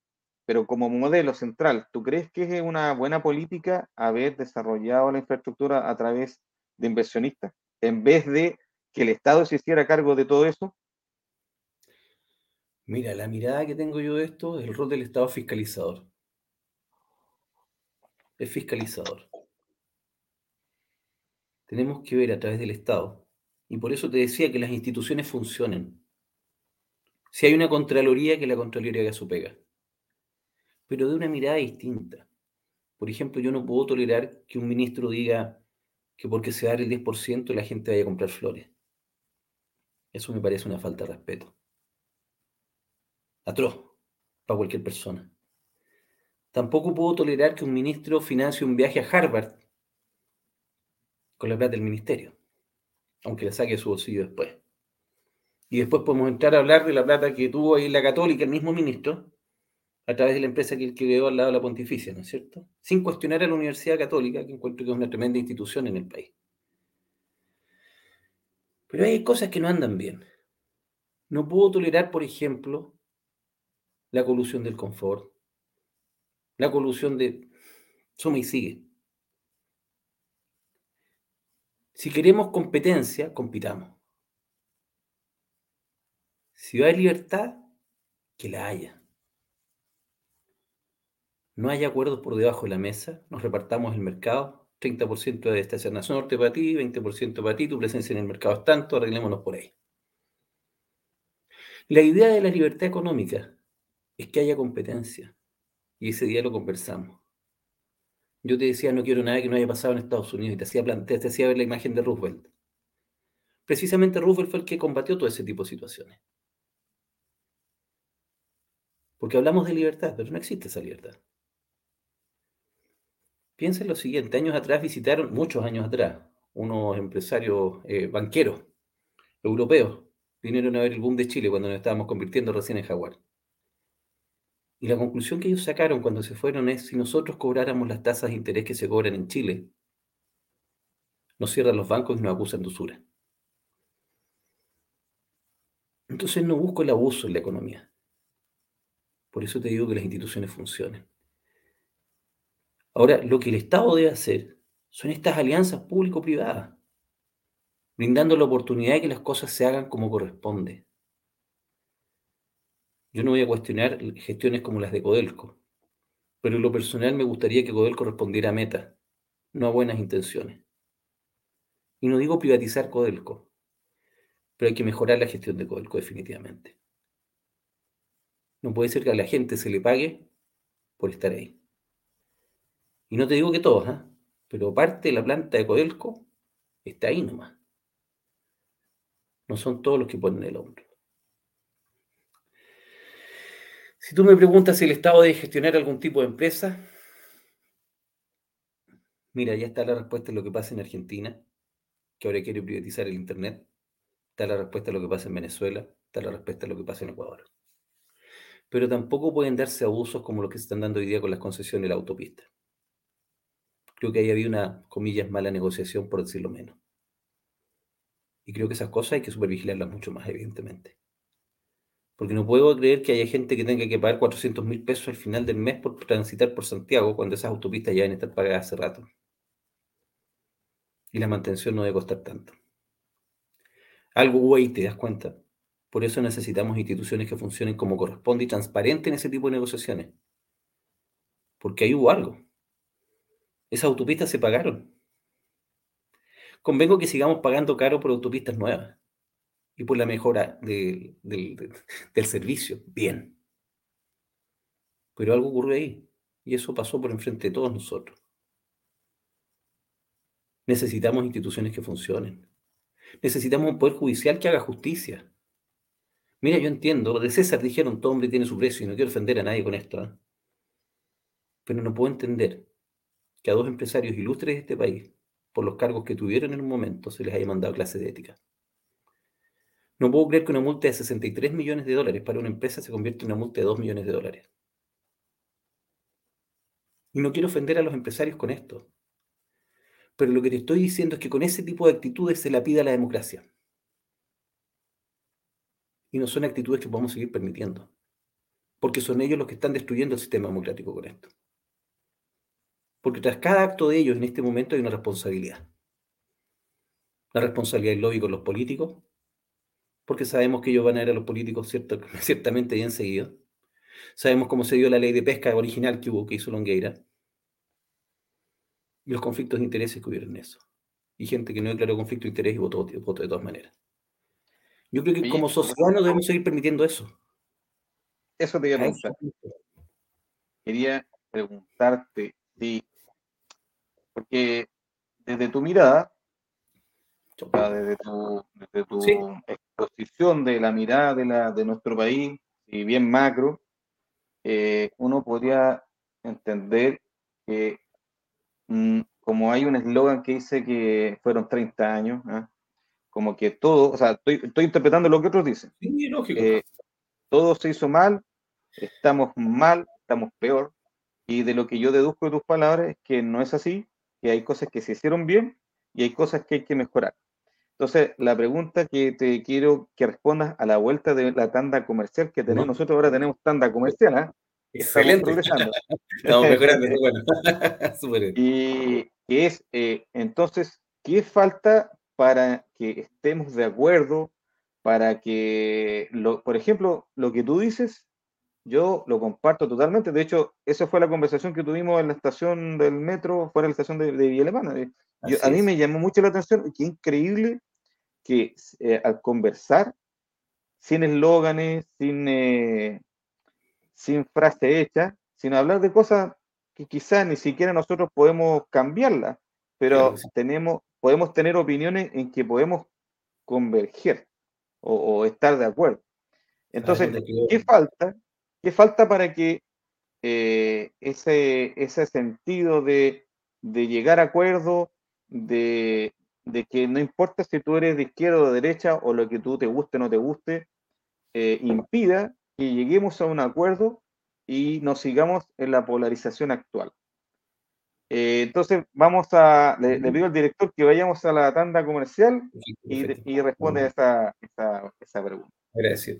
Pero como modelo central, ¿tú crees que es una buena política haber desarrollado la infraestructura a través de inversionistas en vez de que el Estado se hiciera cargo de todo eso? Mira, la mirada que tengo yo de esto es el rol del Estado fiscalizador. Es fiscalizador. Tenemos que ver a través del Estado. Y por eso te decía que las instituciones funcionen. Si hay una Contraloría, que la Contraloría haga su pega. Pero de una mirada distinta. Por ejemplo, yo no puedo tolerar que un ministro diga que porque se da el 10% la gente vaya a comprar flores. Eso me parece una falta de respeto atroz para cualquier persona. Tampoco puedo tolerar que un ministro financie un viaje a Harvard con la plata del ministerio, aunque la saque su bolsillo después. Y después podemos entrar a hablar de la plata que tuvo ahí la católica, el mismo ministro, a través de la empresa que él creó al lado de la pontificia, ¿no es cierto? Sin cuestionar a la Universidad Católica, que encuentro que es una tremenda institución en el país. Pero hay cosas que no andan bien. No puedo tolerar, por ejemplo, la colusión del confort, la colusión de suma y sigue. Si queremos competencia, compitamos. Si hay libertad, que la haya. No hay acuerdos por debajo de la mesa, nos repartamos el mercado, 30% de estación norte para ti, 20% para ti, tu presencia en el mercado es tanto, arreglémonos por ahí. La idea de la libertad económica es que haya competencia. Y ese día lo conversamos. Yo te decía, no quiero nada que no haya pasado en Estados Unidos y te hacía, te hacía ver la imagen de Roosevelt. Precisamente Roosevelt fue el que combatió todo ese tipo de situaciones. Porque hablamos de libertad, pero no existe esa libertad. Piensa en lo siguiente, años atrás visitaron, muchos años atrás, unos empresarios eh, banqueros europeos, vinieron a ver el boom de Chile cuando nos estábamos convirtiendo recién en Jaguar. Y la conclusión que ellos sacaron cuando se fueron es, si nosotros cobráramos las tasas de interés que se cobran en Chile, nos cierran los bancos y nos acusan de usura. Entonces no busco el abuso en la economía. Por eso te digo que las instituciones funcionen. Ahora, lo que el Estado debe hacer son estas alianzas público-privadas, brindando la oportunidad de que las cosas se hagan como corresponde. Yo no voy a cuestionar gestiones como las de Codelco, pero en lo personal me gustaría que Codelco respondiera a metas, no a buenas intenciones. Y no digo privatizar Codelco, pero hay que mejorar la gestión de Codelco definitivamente. No puede ser que a la gente se le pague por estar ahí. Y no te digo que todos, ¿eh? pero parte de la planta de Codelco está ahí nomás. No son todos los que ponen el hombro. Si tú me preguntas si el Estado debe gestionar algún tipo de empresa, mira, ya está la respuesta en lo que pasa en Argentina, que ahora quiere privatizar el Internet. Está la respuesta a lo que pasa en Venezuela, está la respuesta a lo que pasa en Ecuador. Pero tampoco pueden darse abusos como los que se están dando hoy día con las concesiones de la autopista. Creo que ahí había una, comillas, mala negociación, por decirlo menos. Y creo que esas cosas hay que supervigilarlas mucho más, evidentemente. Porque no puedo creer que haya gente que tenga que pagar 400 mil pesos al final del mes por transitar por Santiago cuando esas autopistas ya deben estar pagadas hace rato. Y la mantención no debe costar tanto. Algo hubo ahí, ¿te das cuenta? Por eso necesitamos instituciones que funcionen como corresponde y transparente en ese tipo de negociaciones. Porque ahí hubo algo. Esas autopistas se pagaron. Convengo que sigamos pagando caro por autopistas nuevas y por la mejora del servicio. Bien. Pero algo ocurrió ahí y eso pasó por enfrente de todos nosotros. Necesitamos instituciones que funcionen. Necesitamos un poder judicial que haga justicia. Mira, yo entiendo, de César dijeron, todo hombre tiene su precio y no quiero ofender a nadie con esto. ¿eh? Pero no puedo entender que a dos empresarios ilustres de este país, por los cargos que tuvieron en un momento, se les haya mandado clase de ética. No puedo creer que una multa de 63 millones de dólares para una empresa se convierta en una multa de 2 millones de dólares. Y no quiero ofender a los empresarios con esto. Pero lo que te estoy diciendo es que con ese tipo de actitudes se la pida la democracia. Y no son actitudes que podemos seguir permitiendo. Porque son ellos los que están destruyendo el sistema democrático con esto. Porque tras cada acto de ellos en este momento hay una responsabilidad. La responsabilidad del lobby con los políticos, porque sabemos que ellos van a ir a los políticos [laughs] ciertamente bien seguidos. Sabemos cómo se dio la ley de pesca original que hubo, que hizo Longueira. Y los conflictos de intereses que hubieron en eso. Y gente que no declaró conflicto de interés y votó, votó de todas maneras. Yo creo que como sociedad no debemos seguir permitiendo eso. Eso te iba a preguntar. Quería preguntarte si porque desde tu mirada, desde tu, exposición de la mirada de, la, de nuestro país, y bien macro, eh, uno podría entender que mm, como hay un eslogan que dice que fueron 30 años, ¿ah? como que todo, o sea, estoy, interpretando lo que otros dicen. Eh, todo se hizo mal, estamos mal, estamos peor, y de lo que yo deduzco de tus palabras es que no es así, que hay cosas que se hicieron bien y hay cosas que hay que mejorar. Entonces, la pregunta que te quiero que respondas a la vuelta de la tanda comercial que tenemos, nosotros ahora tenemos tanda comercial, ¿eh? Estamos progresando. [laughs] Estamos mejorando, bueno. [laughs] y es, eh, entonces, ¿qué falta para que estemos de acuerdo, para que, lo, por ejemplo, lo que tú dices, yo lo comparto totalmente. De hecho, esa fue la conversación que tuvimos en la estación del metro, fuera de la estación de, de Villa Alemana. Eh, a mí me llamó mucho la atención, qué increíble que eh, al conversar, sin eslóganes, sin, eh, sin frase hecha, sin hablar de cosas que quizás ni siquiera nosotros podemos cambiarlas, pero tenemos, podemos tener opiniones en que podemos converger o estar de acuerdo. Entonces, ¿qué falta? ¿Qué falta para que eh, ese, ese sentido de, llegar a acuerdo, de, que no importa si tú eres de izquierda o de derecha o lo que tú te guste o no te guste, eh, impida que lleguemos a un acuerdo y nos sigamos en la polarización actual. Eh, entonces, vamos a, le, pido al director que vayamos a la tanda comercial y, responde a esa, esa, esa pregunta. Gracias.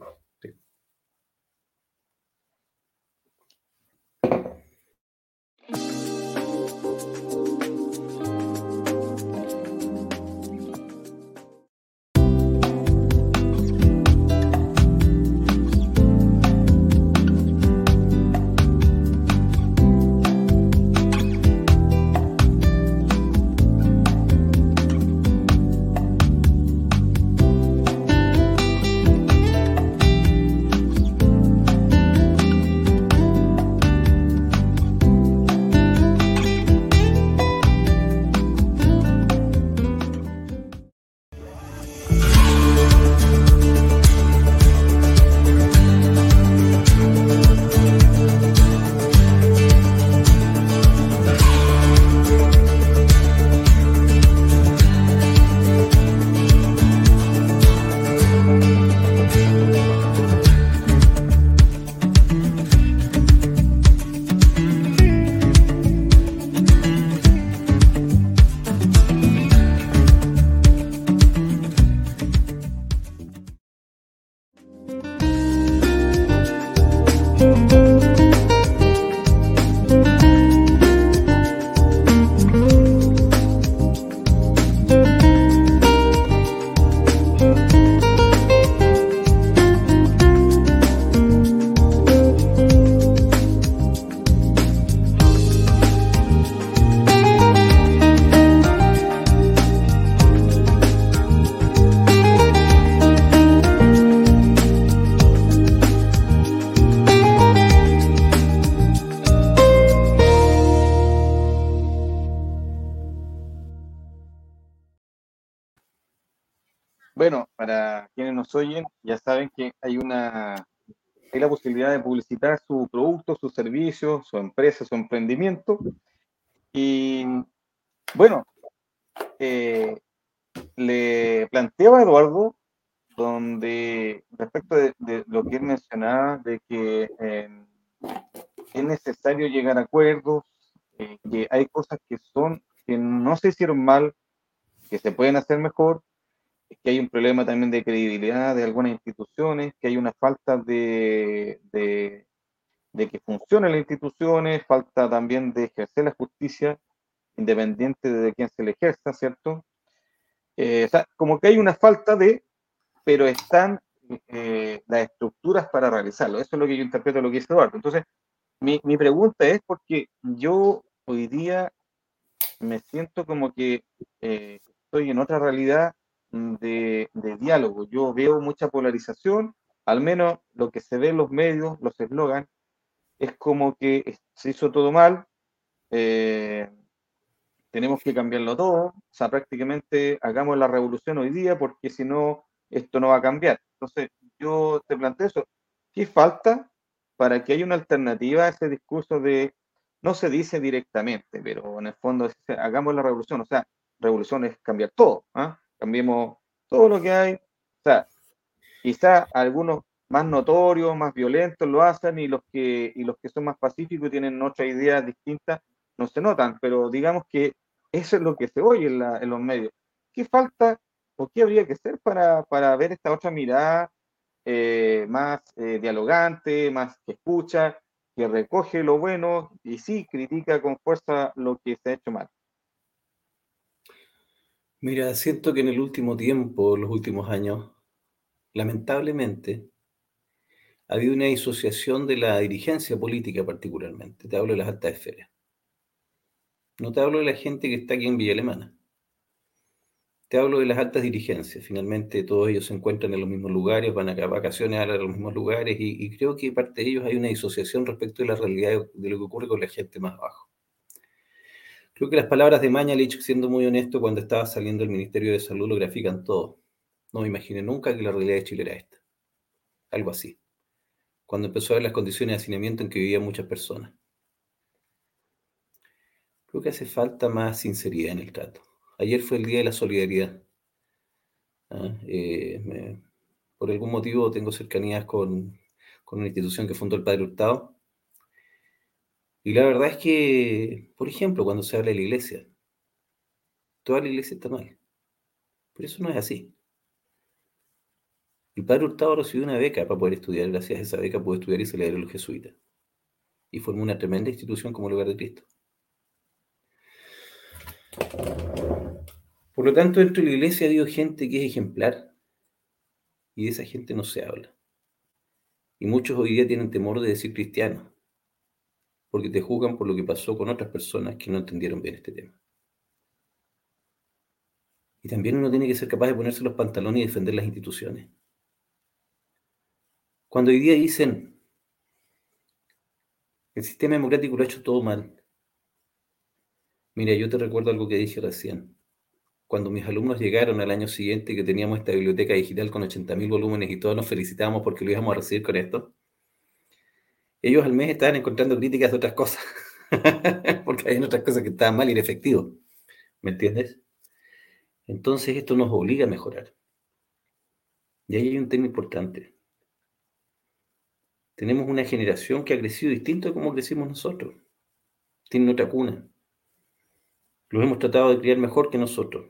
Oyen ya saben que hay una hay la posibilidad de publicitar su producto, su servicio, su empresa, su emprendimiento. Y bueno, eh, le planteaba a Eduardo, donde respecto de, lo que él mencionaba, de que es necesario llegar a acuerdos, eh, que hay cosas que son, que no se hicieron mal, que se pueden hacer mejor, que hay un problema también de credibilidad de algunas instituciones, que hay una falta de, de, que funcionen las instituciones, falta también de ejercer la justicia independiente de quién se le ejerza, ¿cierto? Eh, o sea, como que hay una falta de, pero están eh, las estructuras para realizarlo. Eso es lo que yo interpreto lo que dice Eduardo. Entonces, mi, mi pregunta es porque yo hoy día me siento como que eh, estoy en otra realidad de, diálogo. Yo veo mucha polarización, al menos lo que se ve en los medios, los eslogans, es como que se hizo todo mal, eh, tenemos que cambiarlo todo, o sea, prácticamente hagamos la revolución hoy día porque si no, esto no va a cambiar. Entonces, yo te planteo eso, ¿qué falta para que haya una alternativa a ese discurso de, no se dice directamente, pero en el fondo hagamos la revolución, o sea, revolución es cambiar todo, ¿ah? Cambiemos todo lo que hay. O sea, quizá algunos más notorios, más violentos lo hacen y los que, y los que son más pacíficos y tienen otra idea distinta no se notan, pero digamos que eso es lo que se oye en, los medios. ¿Qué falta o qué habría que hacer para, para ver esta otra mirada eh, más eh, dialogante, más que escucha, que recoge lo bueno y sí critica con fuerza lo que se ha hecho mal? Mira, siento que en el último tiempo, los últimos años, lamentablemente, ha habido una disociación de la dirigencia política particularmente. Te hablo de las altas esferas. No te hablo de la gente que está aquí en Villa Alemana. Te hablo de las altas dirigencias. Finalmente todos ellos se encuentran en los mismos lugares, van a vacaciones a los mismos lugares y, creo que parte de ellos hay una disociación respecto de la realidad de lo que ocurre con la gente más abajo. Creo que las palabras de Mañalich, siendo muy honesto, cuando estaba saliendo el Ministerio de Salud lo grafican todo. No me imaginé nunca que la realidad de Chile era esta. Algo así. cuando empezó a ver las condiciones de hacinamiento en que vivían muchas personas. Creo que hace falta más sinceridad en el trato. Ayer fue el Día de la Solidaridad. ¿ah? Eh, por algún motivo tengo cercanías con, con una institución que fundó el Padre Hurtado. Y la verdad es que, por ejemplo, cuando se habla de la iglesia, toda la iglesia está mal. Pero eso no es así. El padre Hurtado recibió una beca para poder estudiar. Gracias a esa beca pudo estudiar y se le dieron los jesuitas. Y formó una tremenda institución como Lugar de Cristo. Por lo tanto, dentro de la iglesia ha habido gente que es ejemplar y de esa gente no se habla. Y muchos hoy día tienen temor de decir cristiano, porque te juzgan por lo que pasó con otras personas que no entendieron bien este tema. Y también uno tiene que ser capaz de ponerse los pantalones y defender las instituciones. Cuando hoy día dicen, el sistema democrático lo ha hecho todo mal. Mira, yo te recuerdo algo que dije recién. Cuando mis alumnos llegaron al año siguiente que teníamos esta biblioteca digital con 80.000 volúmenes y todos nos felicitábamos porque lo íbamos a recibir con esto, ellos al mes estaban encontrando críticas de otras cosas, [laughs] porque hay otras cosas que estaban mal y efectivo. ¿Me entiendes? Entonces esto nos obliga a mejorar. Y ahí hay un tema importante. Tenemos una generación que ha crecido distinto a como crecimos nosotros. Tienen otra cuna. Los hemos tratado de criar mejor que nosotros.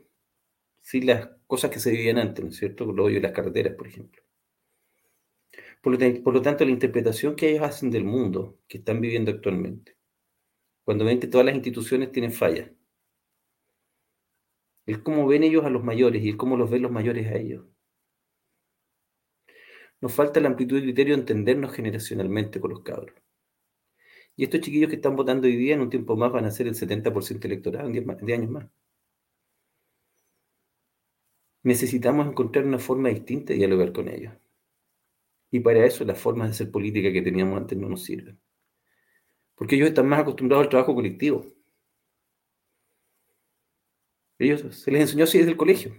Sin las cosas que se vivían antes, ¿no es cierto? Los hoyos y las carreteras, por ejemplo. Por lo, tanto, la interpretación que ellos hacen del mundo que están viviendo actualmente, cuando ven que todas las instituciones tienen fallas, el cómo ven ellos a los mayores y el cómo los ven los mayores a ellos. Nos falta la amplitud de criterio de entendernos generacionalmente con los cabros. Y estos chiquillos que están votando hoy día en un tiempo más van a ser el 70% electoral en 10, años más. Necesitamos encontrar una forma distinta de dialogar con ellos. Y para eso las formas de hacer política que teníamos antes no nos sirven. Porque ellos están más acostumbrados al trabajo colectivo. Ellos se les enseñó así desde el colegio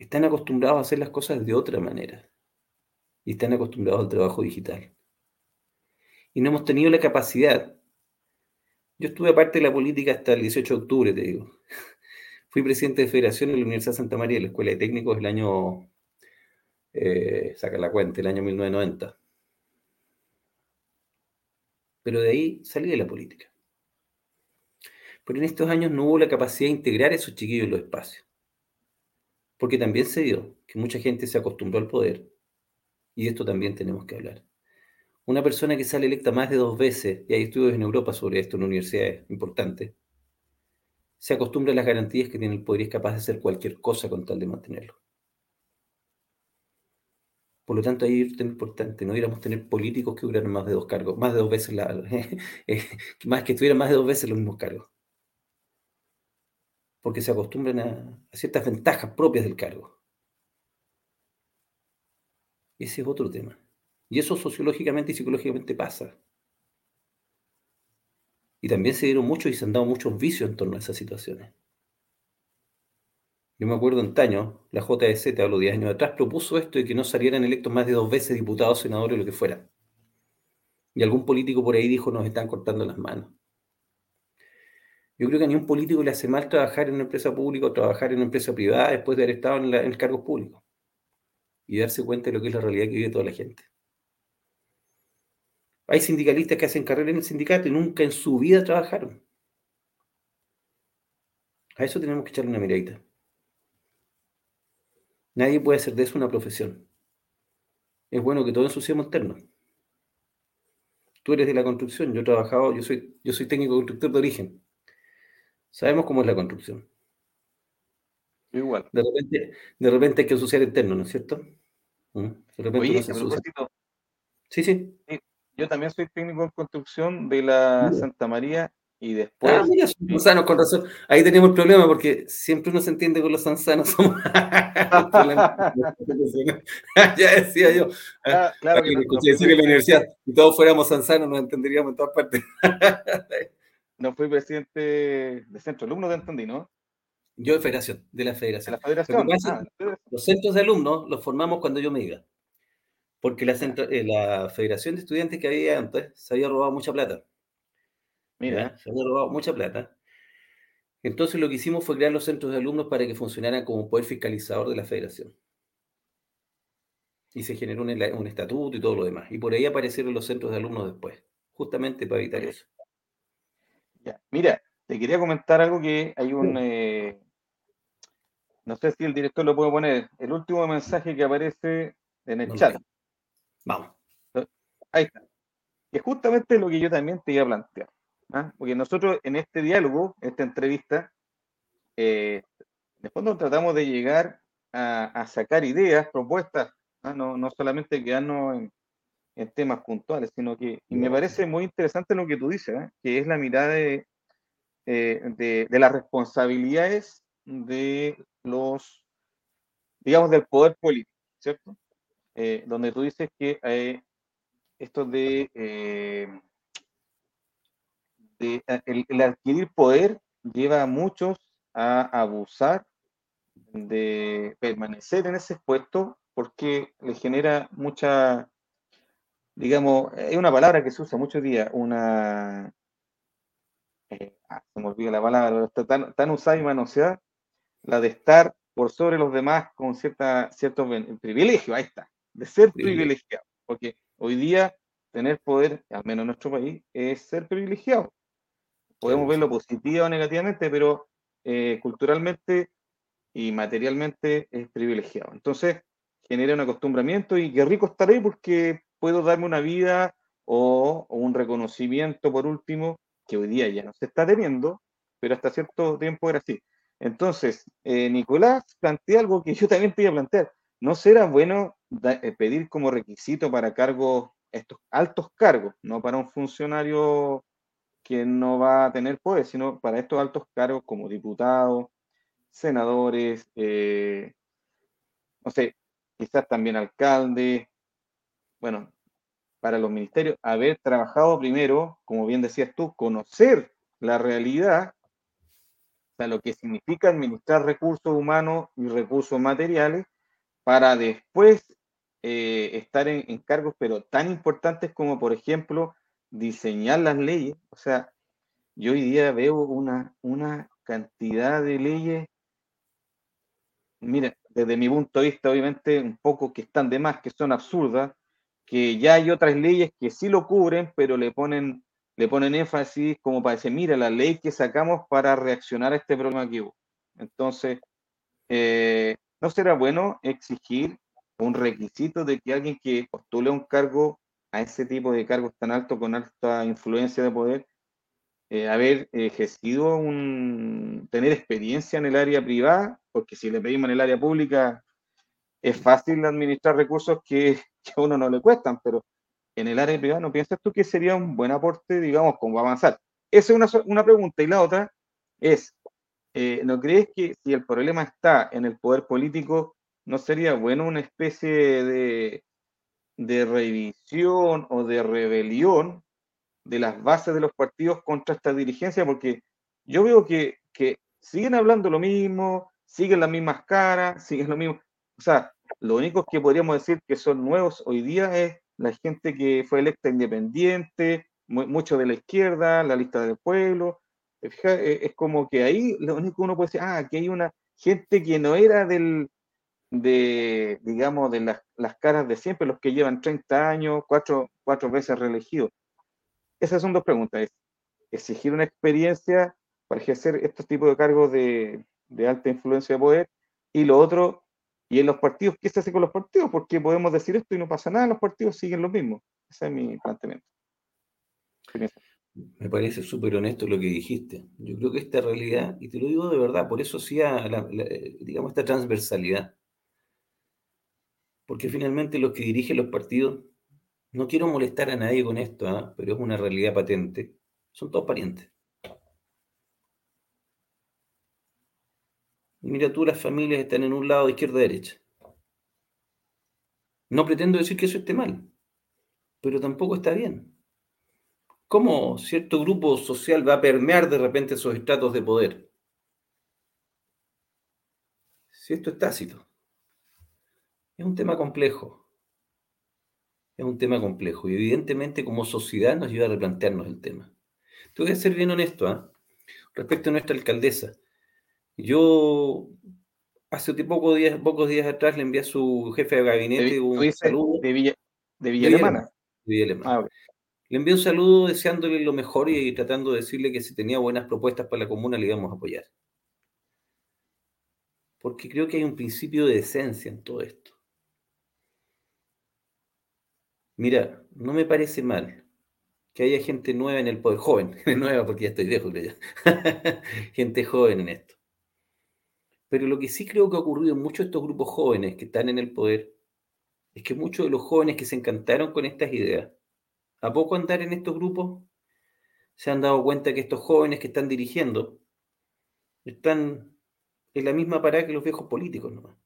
están acostumbrados a hacer las cosas de otra manera y están acostumbrados al trabajo digital. Y no hemos tenido la capacidad. Yo estuve aparte de la política hasta el 18 de octubre, te digo. [laughs] Fui presidente de federación en la Universidad de Santa María, en la Escuela de Técnicos, el año, eh, saca la cuenta, el año 1990. Pero de ahí salí de la política. Pero en estos años no hubo la capacidad de integrar a esos chiquillos en los espacios. Porque también se dio que mucha gente se acostumbró al poder, y de esto también tenemos que hablar. Una persona que sale electa más de dos veces, y hay estudios en Europa sobre esto en universidades importantes, se acostumbra a las garantías que tiene el poder y es capaz de hacer cualquier cosa con tal de mantenerlo. Por lo tanto, ahí es importante, no debiéramos tener políticos que hubieran más de dos cargos, más de dos veces [laughs] eh, más que tuvieran más de dos veces los mismos cargos porque se acostumbran a, ciertas ventajas propias del cargo. Ese es otro tema. Y eso sociológicamente y psicológicamente pasa. Y también se dieron muchos y se han dado muchos vicios en torno a esas situaciones. Yo me acuerdo antaño, la JDC, te hablo 10 años atrás, propuso esto de que no salieran electos más de dos veces diputados, senadores, lo que fuera. Y algún político por ahí dijo, nos están cortando las manos. Yo creo que a ningún político le hace mal trabajar en una empresa pública o trabajar en una empresa privada después de haber estado en, el cargo público y darse cuenta de lo que es la realidad que vive toda la gente. Hay sindicalistas que hacen carrera en el sindicato y nunca en su vida trabajaron. A eso tenemos que echarle una miradita. Nadie puede hacer de eso una profesión. Es bueno que todos ensuciemos terno. Tú eres de la construcción, yo he trabajado, yo soy, yo soy técnico constructor de origen. Sabemos cómo es la construcción. Igual. De repente, de repente hay que ensuciar el terno, ¿no es cierto? ¿Mm? De repente Oye, a Sí, sí. Yo también soy técnico en construcción de la Santa María y después. Ah, mira, son con razón. Ahí tenemos el problema porque siempre uno se entiende con los sanzanos. [laughs] [laughs] ya decía yo. Ah, claro que, que, decir en la universidad, si todos fuéramos sanzanos, nos entenderíamos en todas partes. no fui presidente de centro de alumnos, te entendí, ¿no? Yo de federación, de la federación. la federación. Ah, los centros de alumnos los formamos cuando yo me iba. Porque la, eh, la Federación de Estudiantes que había antes se había robado mucha plata. Mira. Se había robado mucha plata. Entonces lo que hicimos fue crear los centros de alumnos para que funcionaran como poder fiscalizador de la federación. Y se generó un, un, estatuto y todo lo demás. Y por ahí aparecieron los centros de alumnos después, justamente para evitar eso. Ya. Mira, te quería comentar algo que hay un... Eh, no sé si el director lo puede poner. El último mensaje que aparece en el chat. Vamos. Ahí está. es justamente lo que yo también te iba a plantear. ¿Ah? Porque nosotros en este diálogo, en esta entrevista, eh, de fondo tratamos de llegar a, sacar ideas, propuestas, ¿ah? no, no, solamente quedarnos en, temas puntuales, sino que, y me parece muy interesante lo que tú dices, ¿ah? que es la mirada de, eh, de, de, las responsabilidades de los, digamos, del poder político, ¿cierto? Eh, donde tú dices que eh, esto de, eh, el, adquirir poder lleva a muchos a abusar de permanecer en ese puesto porque le genera mucha, digamos, es una palabra que se usa muchos días, una, ah, se me olvida la palabra, está tan, tan usada y manoseada, la de estar por sobre los demás con cierta, cierto privilegio, ahí está, de ser privilegiado, porque hoy día tener poder, al menos en nuestro país, es ser privilegiado. Podemos verlo positivo o negativamente, pero eh, culturalmente y materialmente es privilegiado. Entonces, genera un acostumbramiento y qué rico estar ahí porque puedo darme una vida o, un reconocimiento, por último, que hoy día ya no se está teniendo, pero hasta cierto tiempo era así. Entonces, eh, Nicolás plantea algo que yo también te iba a plantear. ¿No será bueno eh, pedir como requisito para cargos, estos altos cargos, no para un funcionario que no va a tener poder, sino para estos altos cargos como diputados, senadores, eh, no sé, quizás también alcaldes, bueno, para los ministerios, haber trabajado primero, como bien decías tú, conocer la realidad, o sea, lo que significa administrar recursos humanos y recursos materiales, para después eh, estar en, cargos, pero tan importantes como, por ejemplo, diseñar las leyes. O sea, yo hoy día veo una, una cantidad de leyes, mira, desde mi punto de vista, obviamente, un poco que están de más, que son absurdas, que ya hay otras leyes que sí lo cubren, pero le ponen, le ponen énfasis como para decir, mira, la ley que sacamos para reaccionar a este problema que hubo. Entonces, eh, ¿no será bueno exigir un requisito de que alguien que postule un cargo a ese tipo de cargos tan altos con alta influencia de poder, eh, haber ejercido un, tener experiencia en el área privada, porque si le pedimos en el área pública es fácil administrar recursos que, [laughs] a uno no le cuestan, pero en el área privada, ¿no piensas tú que sería un buen aporte, digamos, como avanzar? Esa es una, una pregunta. Y la otra es, eh, ¿no crees que si el problema está en el poder político, no sería bueno una especie de, de revisión o de rebelión de las bases de los partidos contra esta dirigencia? Porque yo veo que, siguen hablando lo mismo, siguen las mismas caras, [laughs] siguen lo mismo. O sea, lo único que podríamos decir que son nuevos hoy día es la gente que fue electa independiente, mucho de la izquierda, la lista del pueblo, eh, es como que ahí lo único que uno puede decir, ah, que hay una gente que no era del, de, digamos, de las, las caras de siempre, los que llevan 30 años, cuatro, cuatro veces reelegidos. Esas son dos preguntas. Exigir una experiencia para ejercer estos tipos de cargos de, de alta influencia de poder. Y lo otro, y en los partidos, ¿qué se hace con los partidos? Porque podemos decir esto y no pasa nada, los partidos siguen lo mismo. Ese es mi planteamiento. Me parece súper honesto lo que dijiste. Yo creo que esta realidad, y te lo digo de verdad, por eso hacía, digamos, esta transversalidad. Porque finalmente los que dirigen los partidos, no quiero molestar a nadie con esto, ¿ah? pero es una realidad patente, son todos parientes. Mira tú, las familias están en un lado de izquierda derecha. No pretendo decir que eso esté mal, pero tampoco está bien. ¿Cómo cierto grupo social va a permear de repente esos estratos de poder? Si esto es tácito. Es un tema complejo. es un tema complejo y evidentemente como sociedad nos ayuda a replantearnos el tema. Tengo que ser bien honesto, ¿ah? respecto a nuestra alcaldesa. Yo hace pocos días, pocos días atrás le envié a su jefe de gabinete un saludo. De Villa, de Villa, Alemana. Ah, le envié un saludo deseándole lo mejor y tratando de decirle que si tenía buenas propuestas para la comuna le íbamos a apoyar. Porque creo que hay un principio de decencia en todo esto. Mira, no me parece mal que haya gente nueva en el poder, joven, [laughs] nueva porque ya estoy viejo, ya. [laughs] gente joven en esto. Pero lo que sí creo que ha ocurrido en muchos de estos grupos jóvenes que están en el poder es que muchos de los jóvenes que se encantaron con estas ideas, a poco andar en estos grupos, se han dado cuenta que estos jóvenes que están dirigiendo están en la misma parada que los viejos políticos nomás.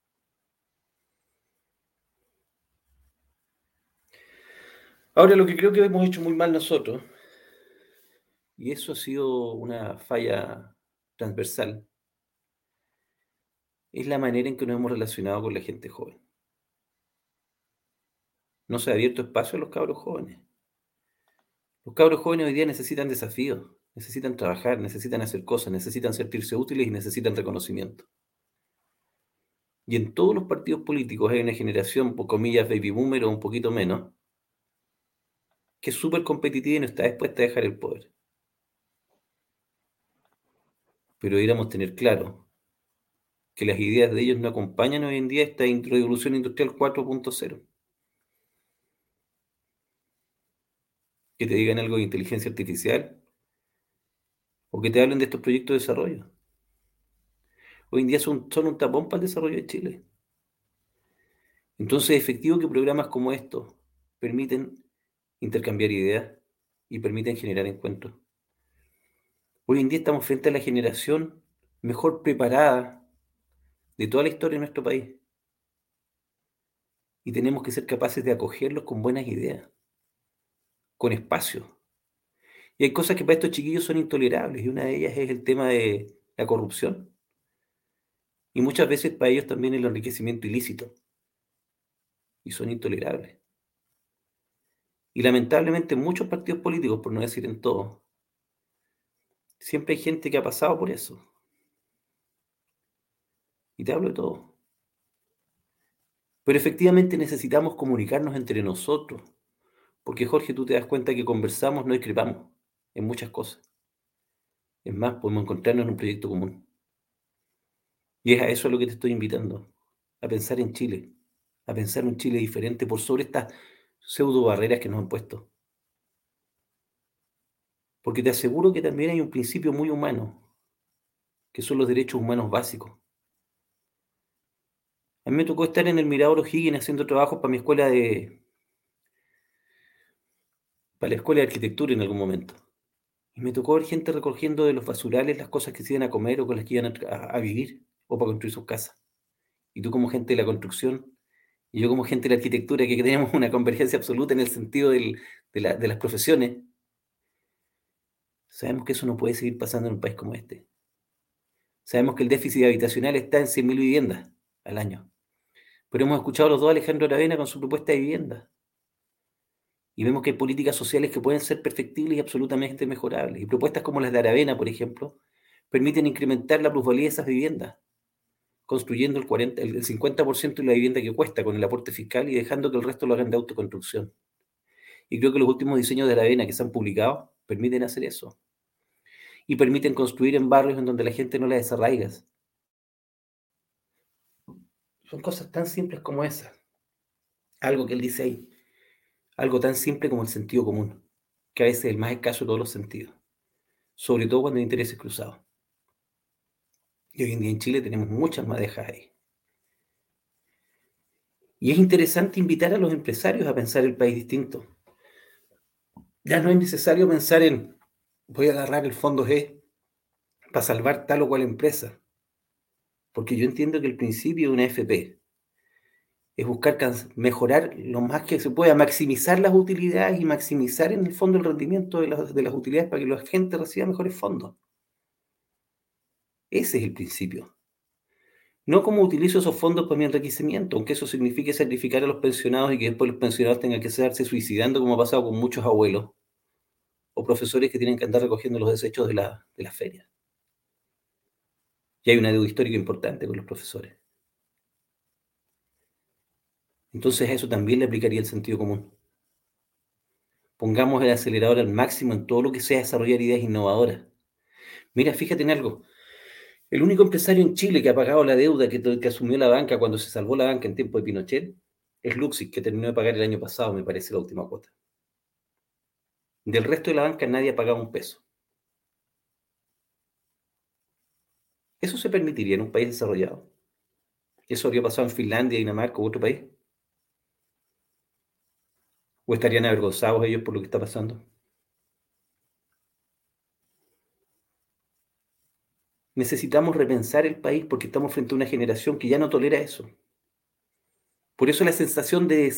Ahora, lo que creo que hemos hecho muy mal nosotros, y eso ha sido una falla transversal, es la manera en que nos hemos relacionado con la gente joven. No se ha abierto espacio a los cabros jóvenes. Los cabros jóvenes hoy día necesitan desafíos, necesitan trabajar, necesitan hacer cosas, necesitan sentirse útiles y necesitan reconocimiento. Y en todos los partidos políticos hay una generación, por comillas, baby boomer o un poquito menos, que es súper competitiva y no está dispuesta a dejar el poder. Pero deberíamos tener claro que las ideas de ellos no acompañan hoy en día esta revolución industrial 4.0. Que te digan algo de inteligencia artificial o que te hablen de estos proyectos de desarrollo. Hoy en día son, son un tapón para el desarrollo de Chile. Entonces es efectivo que programas como estos permiten intercambiar ideas y permiten generar encuentros. Hoy en día estamos frente a la generación mejor preparada de toda la historia de nuestro país. Y tenemos que ser capaces de acogerlos con buenas ideas, con espacio. Y hay cosas que para estos chiquillos son intolerables, y una de ellas es el tema de la corrupción. Y muchas veces para ellos también el enriquecimiento ilícito. Y son intolerables. Y lamentablemente en muchos partidos políticos, por no decir en todos, siempre hay gente que ha pasado por eso. Y te hablo de todo. Pero efectivamente necesitamos comunicarnos entre nosotros. Porque Jorge, tú te das cuenta que conversamos, no discrepamos en muchas cosas. Es más, podemos encontrarnos en un proyecto común. Y es a eso a lo que te estoy invitando. A pensar en Chile. A pensar un Chile diferente por sobre estas pseudo barreras que nos han puesto. Porque te aseguro que también hay un principio muy humano, que son los derechos humanos básicos. A mí me tocó estar en el Mirador O'Higgins haciendo trabajos para mi escuela de. para la escuela de arquitectura en algún momento. Y me tocó ver gente recogiendo de los basurales las cosas que se iban a comer o con las que iban a, vivir o para construir sus casas. Y tú, como gente de la construcción, y yo, como gente de la arquitectura, que tenemos una convergencia absoluta en el sentido de, las profesiones, sabemos que eso no puede seguir pasando en un país como este. Sabemos que el déficit habitacional está en 100.000 viviendas al año. Pero hemos escuchado a los dos Alejandro Aravena con su propuesta de vivienda. Y vemos que hay políticas sociales que pueden ser perfectibles y absolutamente mejorables. Y propuestas como las de Aravena, por ejemplo, permiten incrementar la plusvalía de esas viviendas, construyendo el, 40, el 50% de la vivienda que cuesta con el aporte fiscal y dejando que el resto lo hagan de autoconstrucción. Y creo que los últimos diseños de Aravena que se han publicado permiten hacer eso. Y permiten construir en barrios en donde la gente no la desarraiga, son cosas tan simples como esas. Algo que él dice ahí. Algo tan simple como el sentido común, que a veces es el más escaso de todos los sentidos. Sobre todo cuando hay intereses cruzados. Y hoy en día en Chile tenemos muchas madejas ahí. Y es interesante invitar a los empresarios a pensar el país distinto. Ya no es necesario pensar en voy a agarrar el fondo G para salvar tal o cual empresa. Porque yo entiendo que el principio de una FP es buscar mejorar lo más que se pueda, maximizar las utilidades y maximizar en el fondo el rendimiento de las, de las utilidades para que la gente reciba mejores fondos. Ese es el principio. No como utilizo esos fondos para mi enriquecimiento, aunque eso signifique sacrificar a los pensionados y que después los pensionados tengan que quedarse suicidando, como ha pasado con muchos abuelos o profesores que tienen que andar recogiendo los desechos de la, de feria. Y hay una deuda histórica importante con los profesores. Entonces a eso también le aplicaría el sentido común. Pongamos el acelerador al máximo en todo lo que sea desarrollar ideas innovadoras. Mira, fíjate en algo. El único empresario en Chile que ha pagado la deuda que, asumió la banca cuando se salvó la banca en tiempo de Pinochet es Luxig, que terminó de pagar el año pasado, me parece, la última cuota. Del resto de la banca nadie ha pagado un peso. ¿Eso se permitiría en un país desarrollado? ¿Eso habría pasado en Finlandia, Dinamarca u otro país? ¿O estarían avergonzados ellos por lo que está pasando? Necesitamos repensar el país porque estamos frente a una generación que ya no tolera eso. Por eso la sensación de,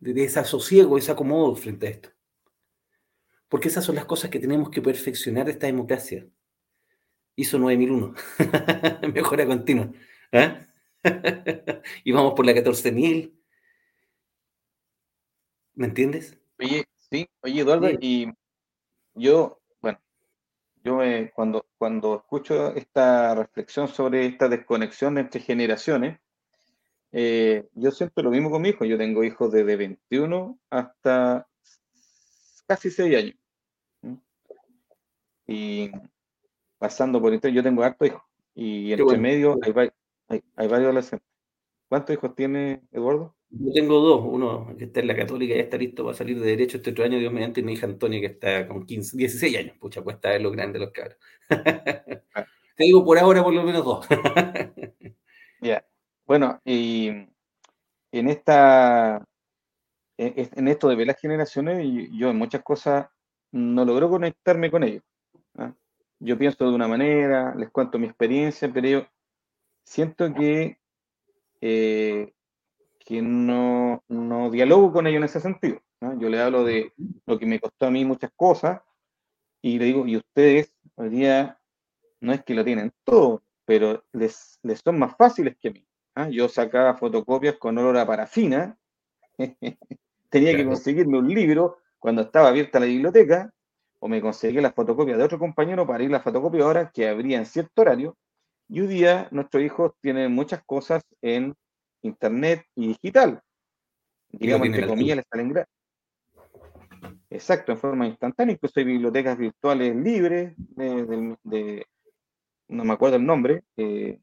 desasosiego, desacomodo frente a esto. Porque esas son las cosas que tenemos que perfeccionar de esta democracia. Hizo 9001. [laughs] Mejora continua. ¿eh? [laughs] y vamos por la 14000. ¿Me entiendes? Oye, sí, oye Eduardo, y yo, yo cuando, cuando escucho esta reflexión sobre esta desconexión entre generaciones, eh, yo siento lo mismo con mi hijo. Yo tengo hijos desde 21 hasta casi 6 años. Y pasando por internet, yo tengo harto hijos. Y entre medio hay, hay, hay varios adolescentes. ¿Cuántos hijos tiene Eduardo? Yo tengo dos, uno que está en la católica, ya está listo para salir de derecho este otro año, Dios mediante, y mi hija Antonia que está con 15, 16 años, pucha, cuesta ver lo grande los cabros. Ah. [laughs] Te digo por ahora por lo menos dos. [laughs] Ya, bueno, y en esta, en esto de ver las generaciones, yo en muchas cosas no logro conectarme con ellos. ¿ah? Yo pienso de una manera, les cuento mi experiencia, pero yo siento que eh, que no, no dialogo con ellos en ese sentido. Yo le hablo de lo que me costó a mí muchas cosas y le digo, y ustedes hoy día no es que lo tienen todo, pero les, les son más fáciles que a mí. ¿ah? Yo sacaba fotocopias con olor a parafina, [laughs] tenía que conseguirme un libro cuando estaba abierta la biblioteca, o me conseguía las fotocopias de otro compañero para ir a la fotocopia que abría en cierto horario, y hoy día nuestros hijos tienen muchas cosas en internet y digital. Digamos, entre comillas, les salen gratis. Exacto, en forma instantánea. Incluso hay bibliotecas virtuales libres de, no me acuerdo el nombre. Eh,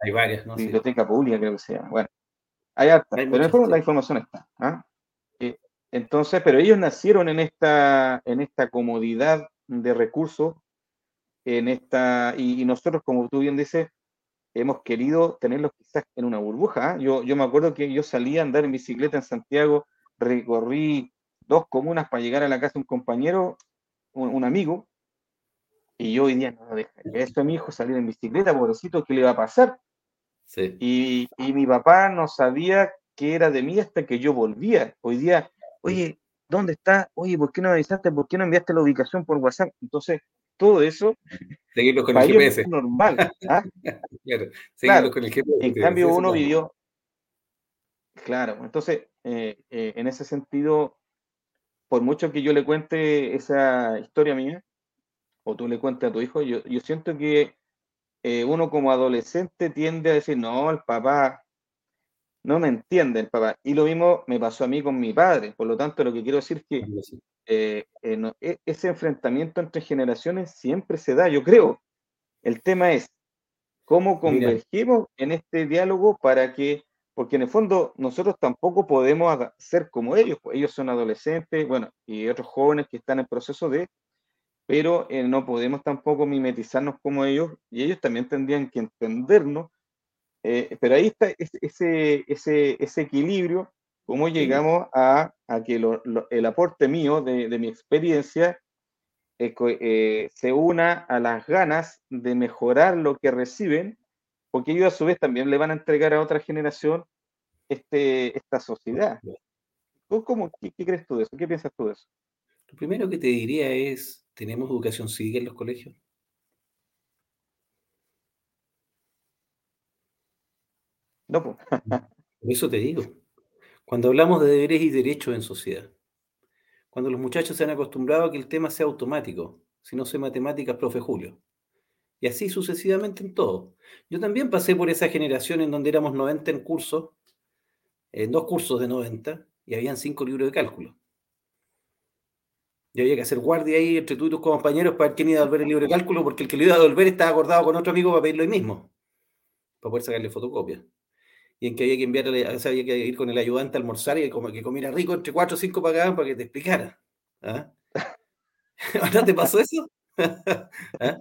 hay varias, ¿no? Biblioteca pública, creo que sea. Bueno, hay hartas, pero en forma, la información está. ¿ah? Eh, entonces, pero ellos nacieron en esta, en esta comodidad de recursos, en esta, y nosotros, como tú bien dices, hemos querido tenerlos quizás en una burbuja. ¿ah? Yo, yo me acuerdo que yo salí a andar en bicicleta en Santiago, recorrí dos comunas para llegar a la casa de un compañero, un, amigo, y yo hoy día no dejaría esto a mi hijo salir en bicicleta, pobrecito, ¿qué le va a pasar? Y, y, mi papá no sabía qué era de mí hasta que yo volvía. Hoy día, oye, ¿dónde está? Oye, ¿por qué no avisaste? ¿Por qué no enviaste la ubicación por WhatsApp? Entonces, todo eso seguirlos con el GPS. Es normal. ¿ah? [laughs] claro, con el GPS. En cambio, uno vivió. Claro, entonces, eh, eh, en ese sentido, por mucho que yo le cuente esa historia mía, o tú le cuentes a tu hijo, yo, yo siento que eh, uno como adolescente tiende a decir, no, el papá no me entiende, el papá. Y lo mismo me pasó a mí con mi padre. Por lo tanto, lo que quiero decir es que eh, eh, e, ese enfrentamiento entre generaciones siempre se da, yo creo. El tema es cómo convergimos en este diálogo para que, porque en el fondo nosotros tampoco podemos ser como ellos, pues ellos son adolescentes, bueno, y otros jóvenes que están en proceso de, pero eh, no podemos tampoco mimetizarnos como ellos, y ellos también tendrían que entendernos, pero ahí está ese, ese, ese equilibrio cómo llegamos a, que el aporte mío de, mi experiencia eh, eh, se una a las ganas de mejorar lo que reciben, porque ellos a su vez también le van a entregar a otra generación este, esta sociedad. cómo, qué, crees tú de eso? ¿Qué piensas tú de eso? Lo primero que te diría es, ¿tenemos educación cívica en los colegios? No, pues. [laughs] Por eso te digo. Cuando hablamos de deberes y derechos en sociedad, cuando los muchachos se han acostumbrado a que el tema sea automático, si no sé matemáticas, profe Julio. Y así sucesivamente en todo. Yo también pasé por esa generación en donde éramos 90 en cursos, en dos cursos de 90, y habían cinco libros de cálculo. Y había que hacer guardia ahí entre tú y tus compañeros para ver quién iba a devolver el libro de cálculo, porque el que lo iba a devolver estaba acordado con otro amigo para pedirlo ahí mismo, para poder sacarle fotocopia. Y en que había que enviarle, había que ir con el ayudante a almorzar y como que comiera rico entre cuatro o cinco pagaban para que te explicara. ¿Ah? [laughs] ¿Ahora te pasó eso? [laughs] ¿Ah?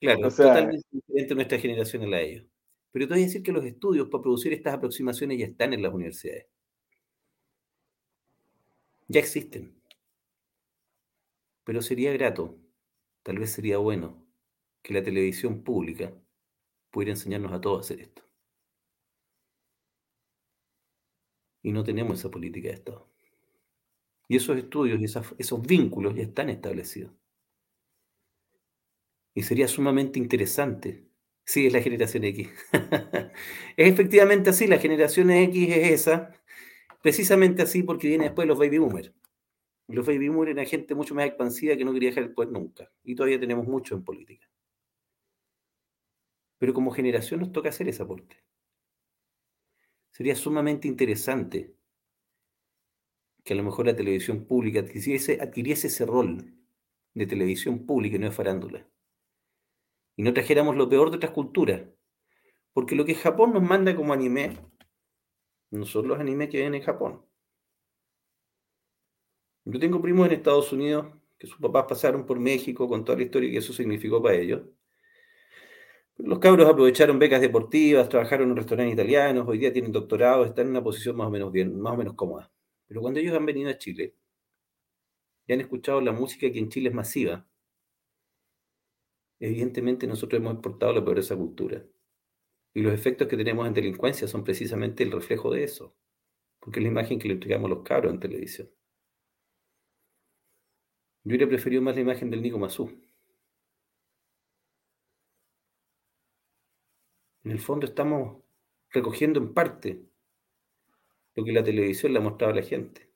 Claro, totalmente diferente nuestra generación a la de ellos. Pero te voy a decir que los estudios para producir estas aproximaciones ya están en las universidades. Ya existen. Pero sería grato, tal vez sería bueno, que la televisión pública pudiera enseñarnos a todos a hacer esto. Y no tenemos esa política de Estado. Y esos estudios y esos vínculos ya están establecidos. Y sería sumamente interesante. Sí, es la generación X. [laughs] es efectivamente así, la generación X es esa, precisamente así porque viene después los baby boomers. Los baby boomers eran gente mucho más expansiva que no quería dejar el poder nunca. Y todavía tenemos mucho en política. Pero como generación nos toca hacer ese aporte. Sería sumamente interesante que a lo mejor la televisión pública adquiriese, adquiriese ese rol de televisión pública y no de farándula y no trajéramos lo peor de otras culturas. Porque lo que Japón nos manda como anime no son los animes que ven en Japón. Yo tengo primos en Estados Unidos que sus papás pasaron por México con toda la historia que eso significó para ellos. Los cabros aprovecharon becas deportivas, trabajaron en restaurantes italianos, hoy día tienen doctorado, están en una posición más o menos bien, más o menos cómoda. Pero cuando ellos han venido a Chile y han escuchado la música que en Chile es masiva, evidentemente nosotros hemos exportado la pobreza cultura. Y los efectos que tenemos en delincuencia son precisamente el reflejo de eso, porque es la imagen que le entregamos a los cabros en televisión. Yo hubiera preferido más la imagen del Nico Mazú. En el fondo estamos recogiendo en parte lo que la televisión le ha mostrado a la gente.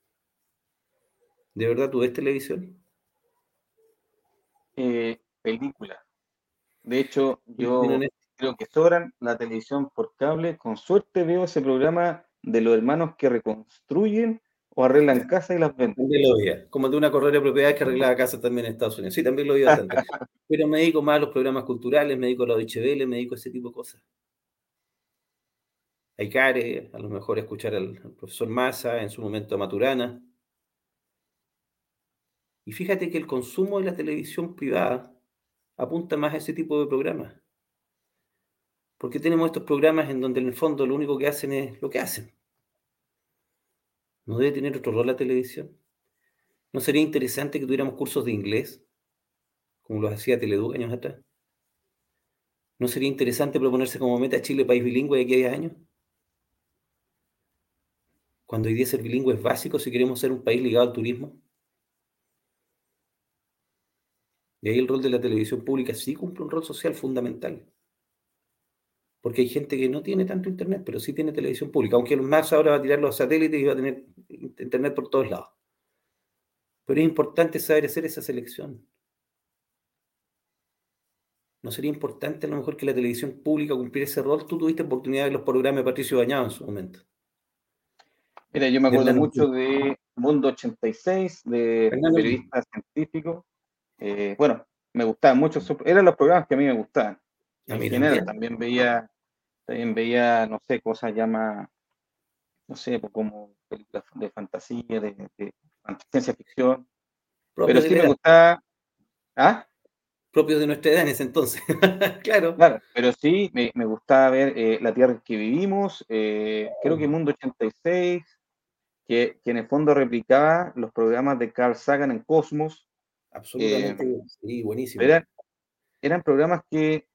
¿De verdad tú ves televisión? Eh, película. De hecho, yo creo que sobran la televisión por cable. Con suerte veo ese programa de los hermanos que reconstruyen o arreglan casa y las venden. También lo veía, como de una correa de propiedades que arreglaba casa también en Estados Unidos. Sí, también lo veía bastante. [laughs] Pero me dedico más a los programas culturales, me dedico a la HBL, me dedico a ese tipo de cosas. Hay care, a lo mejor escuchar al, al profesor Massa, en su momento a Maturana. Y fíjate que el consumo de la televisión privada apunta más a ese tipo de programas. Porque tenemos estos programas en donde en el fondo lo único que hacen es lo que hacen. ¿No debe tener otro rol la televisión? ¿No sería interesante que tuviéramos cursos de inglés, como los hacía Teleduc años atrás? ¿No sería interesante proponerse como meta Chile país bilingüe de aquí a 10 años? Cuando hoy día ser bilingüe es básico si queremos ser un país ligado al turismo. Y ahí el rol de la televisión pública sí cumple un rol social fundamental. Porque hay gente que no tiene tanto internet, pero sí tiene televisión pública. Aunque más ahora va a tirar los satélites y va a tener internet por todos lados. Pero es importante saber hacer esa selección. ¿No sería importante a lo mejor que la televisión pública cumpliera ese rol? Tú tuviste oportunidad de ver los programas de Patricio Bañado en su momento. Mira, yo me acuerdo mucho de Mundo 86, de periodistas científicos, eh, bueno, me gustaban mucho, eran los programas que a mí me gustaban. En general, también. veía, también veía, no sé, cosas llama, no sé, pues, como películas de fantasía, de, ciencia ficción. pero sí me gustaba. ¿Ah? Propios de nuestra edad en ese entonces. [laughs] claro. Claro, pero sí me, gustaba ver eh, La Tierra en que vivimos, eh, creo que Mundo 86, que, que en el fondo replicaba los programas de Carl Sagan en Cosmos, Absolutamente, eh, sí, buenísimo. Eran, programas que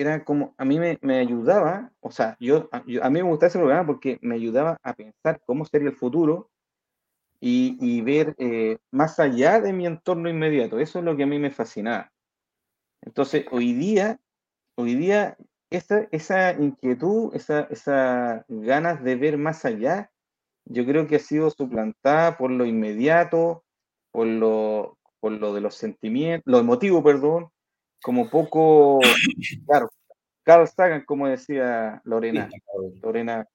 eran como, a mí me, ayudaba, o sea, yo, a mí me gustaba ese programa porque me ayudaba a pensar cómo sería el futuro y, ver eh, más allá de mi entorno inmediato. Eso es lo que a mí me fascinaba. Entonces, hoy día, hoy día esa, esa inquietud, esa, esa ganas de ver más allá, yo creo que ha sido suplantada por lo inmediato, por lo, por lo de los sentimientos, lo emotivo, perdón, como poco, claro, Carl Sagan, como decía Lorena, Lorena,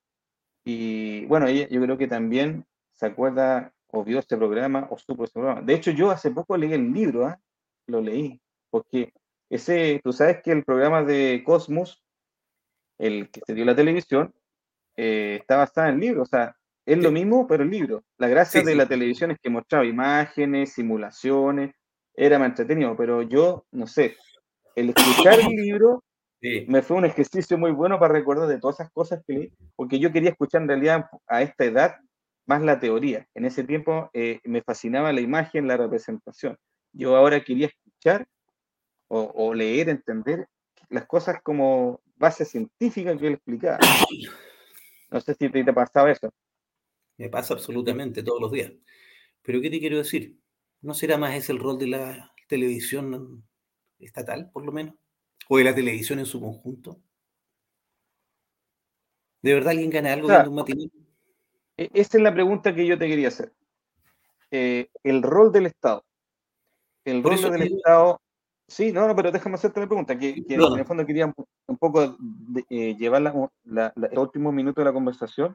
y bueno, ella, yo creo que también se acuerda o vio este programa o supo este programa. De hecho, yo hace poco leí el libro, ¿ah? lo leí, porque ese, tú sabes que el programa de Cosmos, el que se dio la televisión, eh, está basado en el libro, o sea, es lo mismo, pero el libro. La gracia de la televisión es que mostraba imágenes, simulaciones, era más entretenido, pero yo, no sé, el escuchar el [laughs] libro me fue un ejercicio muy bueno para recordar de todas esas cosas que leí, porque yo quería escuchar en realidad a esta edad más la teoría. En ese tiempo eh, me fascinaba la imagen, la representación. Yo ahora quería escuchar o, leer, entender las cosas como base científica que él explicaba. No sé si te, te pasaba eso. Me pasa absolutamente todos los días. Pero ¿qué te quiero decir? ¿No será más ese el rol de la televisión estatal, por lo menos? ¿O de la televisión en su conjunto? ¿De verdad alguien gana algo o un matinal? E, esa es la pregunta que yo te quería hacer. Eh, el rol del Estado. El rol del Estado. Sí, no, no, pero déjame hacerte la pregunta, que, en el fondo quería un, poco eh, llevar la, el último minuto de la conversación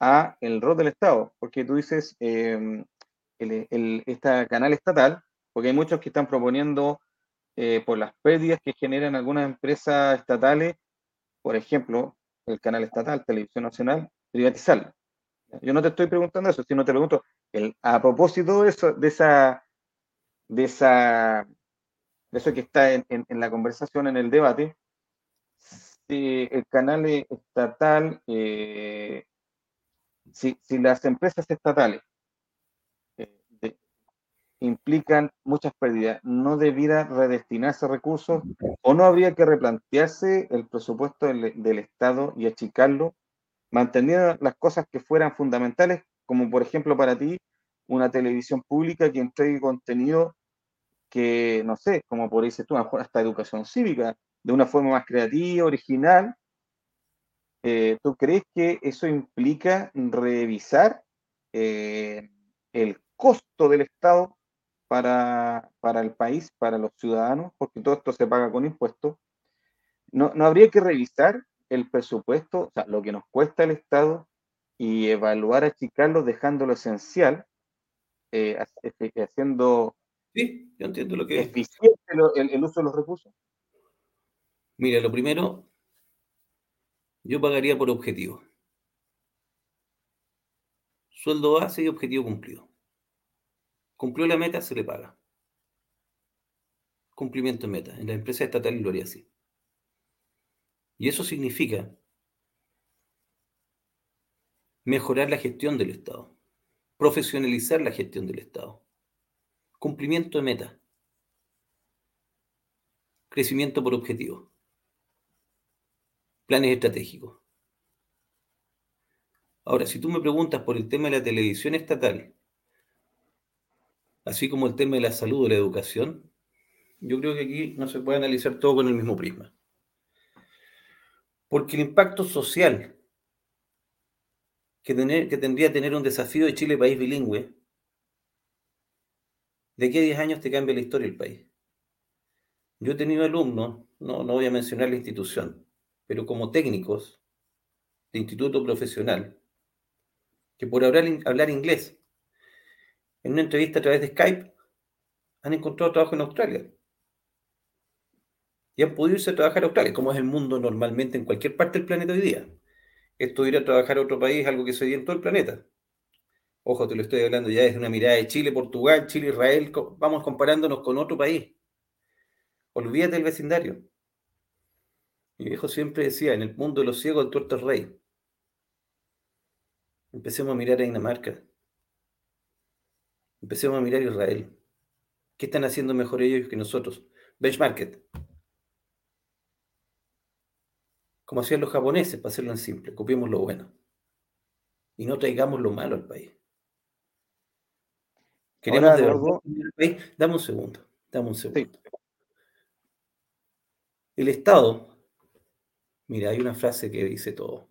a el rol del Estado, porque tú dices em, el, este canal estatal, porque hay muchos que están proponiendo eh, por las pérdidas que generan algunas empresas estatales, por ejemplo, el canal estatal, Televisión Nacional, privatizarlo. Yo no te estoy preguntando eso, sino te pregunto, a propósito de eso, de esa, de esa, de eso que está en, la conversación, en el debate, si el canal estatal eh, si, las empresas estatales implican muchas pérdidas, ¿no debiera redestinarse recursos o no habría que replantearse el presupuesto del, Estado y achicarlo, manteniendo las cosas que fueran fundamentales, como por ejemplo para ti una televisión pública que entregue contenido que, no sé, como por dices tú, hasta educación cívica, de una forma más creativa, original, eh, ¿tú crees que eso implica revisar eh, el costo del Estado para, el país, para los ciudadanos? Porque todo esto se paga con impuestos. ¿No, habría que revisar el presupuesto, o sea, lo que nos cuesta el Estado y evaluar, achicarlo, dejando lo esencial, eh, haciendo sí, yo entiendo lo que eficiente el uso de los recursos? Mira, lo primero, yo pagaría por objetivo. Sueldo base y objetivo cumplido. Cumplió la meta, se le paga. Cumplimiento de meta. En la empresa estatal lo haría así. Y eso significa mejorar la gestión del Estado, profesionalizar la gestión del Estado, cumplimiento de meta, crecimiento por objetivo planes estratégicos. Ahora, si tú me preguntas por el tema de la televisión estatal, así como el tema de la salud o la educación, yo creo que aquí no se puede analizar todo con el mismo prisma. Porque el impacto social que, que tendría tener un desafío de Chile país bilingüe, de aquí a 10 años te cambia la historia del país. Yo he tenido alumnos, no, no voy a mencionar la institución, pero como técnicos de instituto profesional, que por hablar, hablar inglés en una entrevista a través de Skype han encontrado trabajo en Australia. Y han podido irse a trabajar a Australia, como es el mundo normalmente en cualquier parte del planeta hoy día. Esto ir a trabajar a otro país es algo que se ve en todo el planeta. Ojo, te lo estoy hablando ya desde una mirada de Chile, Portugal, Chile, Israel. Vamos comparándonos con otro país. Olvídate del vecindario. Mi viejo siempre decía, en el mundo de los ciegos el tuerto es rey. Empecemos a mirar a Dinamarca. Empecemos a mirar a Israel. ¿Qué están haciendo mejor ellos que nosotros? Benchmarket. Como hacían los japoneses, para hacerlo en simple. Copiemos lo bueno. Y no traigamos lo malo al país. Queremos de verdad país. Dame un segundo. Dame un segundo. El Estado Mira, hay una frase que dice todo.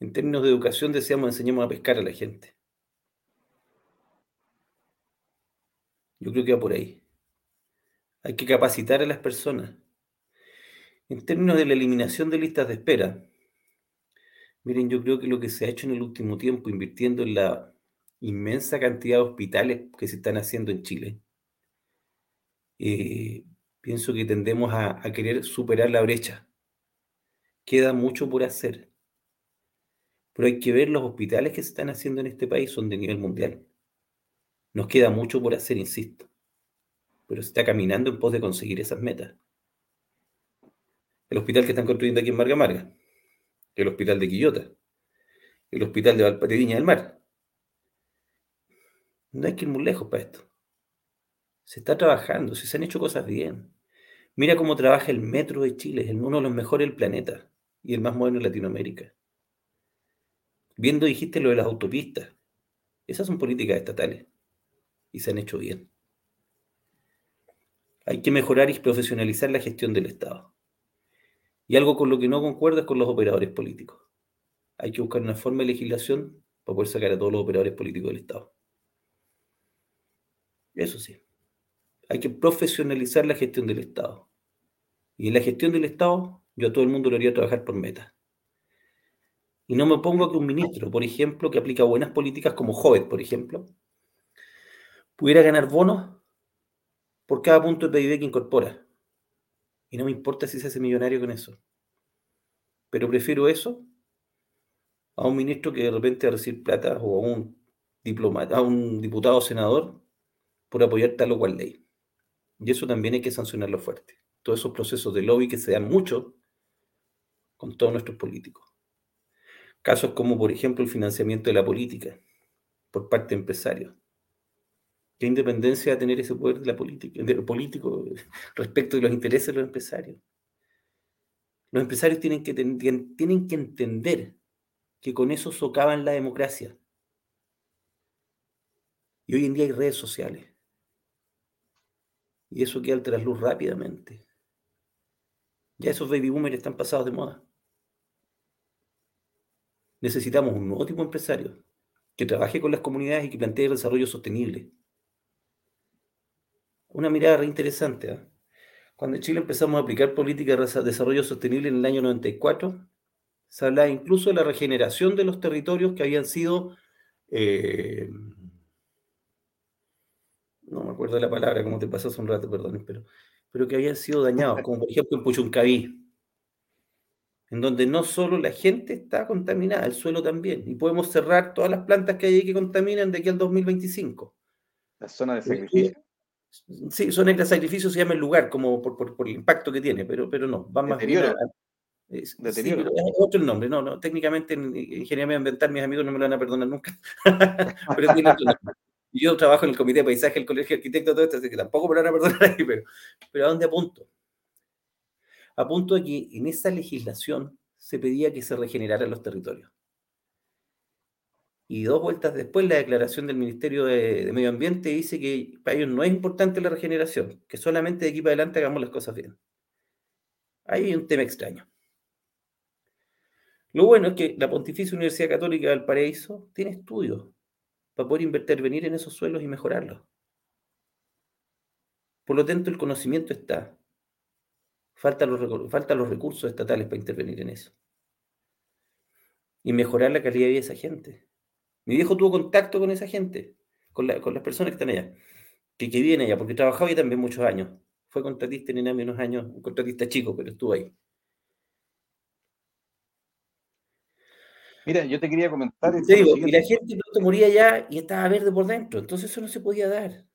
En términos de educación, deseamos enseñemos a pescar a la gente. Yo creo que va por ahí. Hay que capacitar a las personas. En términos de la eliminación de listas de espera, miren, yo creo que lo que se ha hecho en el último tiempo, invirtiendo en la inmensa cantidad de hospitales que se están haciendo en Chile, eh, pienso que tendemos a, a querer superar la brecha. Queda mucho por hacer. Pero hay que ver los hospitales que se están haciendo en este país, son de nivel mundial. Nos queda mucho por hacer, insisto. Pero se está caminando en pos de conseguir esas metas. El hospital que están construyendo aquí en Marga Marga, el hospital de Quillota, el hospital de Valparaíso del Mar. No hay que ir muy lejos para esto. Se está trabajando, se han hecho cosas bien. Mira cómo trabaja el metro de Chile, es uno de los mejores del planeta y el más moderno de Latinoamérica. Viendo, dijiste lo de las autopistas. Esas son políticas estatales y se han hecho bien. Hay que mejorar y profesionalizar la gestión del Estado. Y algo con lo que no concuerdo es con los operadores políticos. Hay que buscar una forma de legislación para poder sacar a todos los operadores políticos del Estado. Eso sí. Hay que profesionalizar la gestión del Estado. Y en la gestión del Estado, yo a todo el mundo lo haría trabajar por metas. Y no me pongo a que un ministro, por ejemplo, que aplica buenas políticas como Jovet, por ejemplo, pudiera ganar bonos por cada punto de PIB que incorpora. Y no me importa si se hace millonario con eso. Pero prefiero eso a un ministro que de repente va a recibir plata o a un diplomata, a un diputado o senador por apoyar tal o cual ley. Y eso también hay que sancionarlo fuerte. Todos esos procesos de lobby que se dan mucho con todos nuestros políticos. Casos como, por ejemplo, el financiamiento de la política por parte de empresarios. ¿Qué independencia va a tener ese poder de la política, de político [laughs] respecto de los intereses de los empresarios? Los empresarios tienen que, tienen que entender que con eso socavan la democracia. Y hoy en día hay redes sociales. Y eso queda al trasluz rápidamente. Ya esos baby boomers están pasados de moda. Necesitamos un nuevo tipo de empresario que trabaje con las comunidades y que plantee el desarrollo sostenible una mirada reinteresante. interesante. ¿ah? Cuando en Chile empezamos a aplicar política de desarrollo sostenible en el año 94, se hablaba incluso de la regeneración de los territorios que habían sido, eh, no me acuerdo la palabra, como te pasó hace un rato, perdón, pero, pero que habían sido dañados, como por ejemplo en Puchuncaví, en donde no solo la gente está contaminada, el suelo también, y podemos cerrar todas las plantas que hay que contaminan de aquí al 2025. La zona de sacrificio. Sí, son de sacrificio, se llama el lugar, como por, el impacto que tiene, pero, pero no, va más Deterioro. es, otro nombre, no, no, técnicamente en ingeniería medioambiental mis amigos no me lo van a perdonar nunca, [laughs] pero tiene otro nombre. Yo trabajo en el Comité de Paisaje, el Colegio de Arquitectos, todo esto, así que tampoco me lo van a perdonar ahí, pero, pero ¿a dónde apunto? Apunto a que en esa legislación se pedía que se regeneraran los territorios. Y dos vueltas después, la declaración del Ministerio de, Medio Ambiente dice que para ellos no es importante la regeneración, que solamente de aquí para adelante hagamos las cosas bien. Ahí hay un tema extraño. Lo bueno es que la Pontificia Universidad Católica del Paraíso tiene estudios para poder intervenir en esos suelos y mejorarlos. Por lo tanto, el conocimiento está. Faltan los, faltan los recursos estatales para intervenir en eso. Y mejorar la calidad de vida de esa gente. Mi viejo tuvo contacto con esa gente, con, las personas que están allá, que, que viven allá, porque trabajaba ahí también muchos años. Fue contratista en ENAMI unos años, un contratista chico, pero estuvo ahí. Mira, yo te quería comentar. y la gente no moría allá y estaba verde por dentro, entonces eso no se podía dar.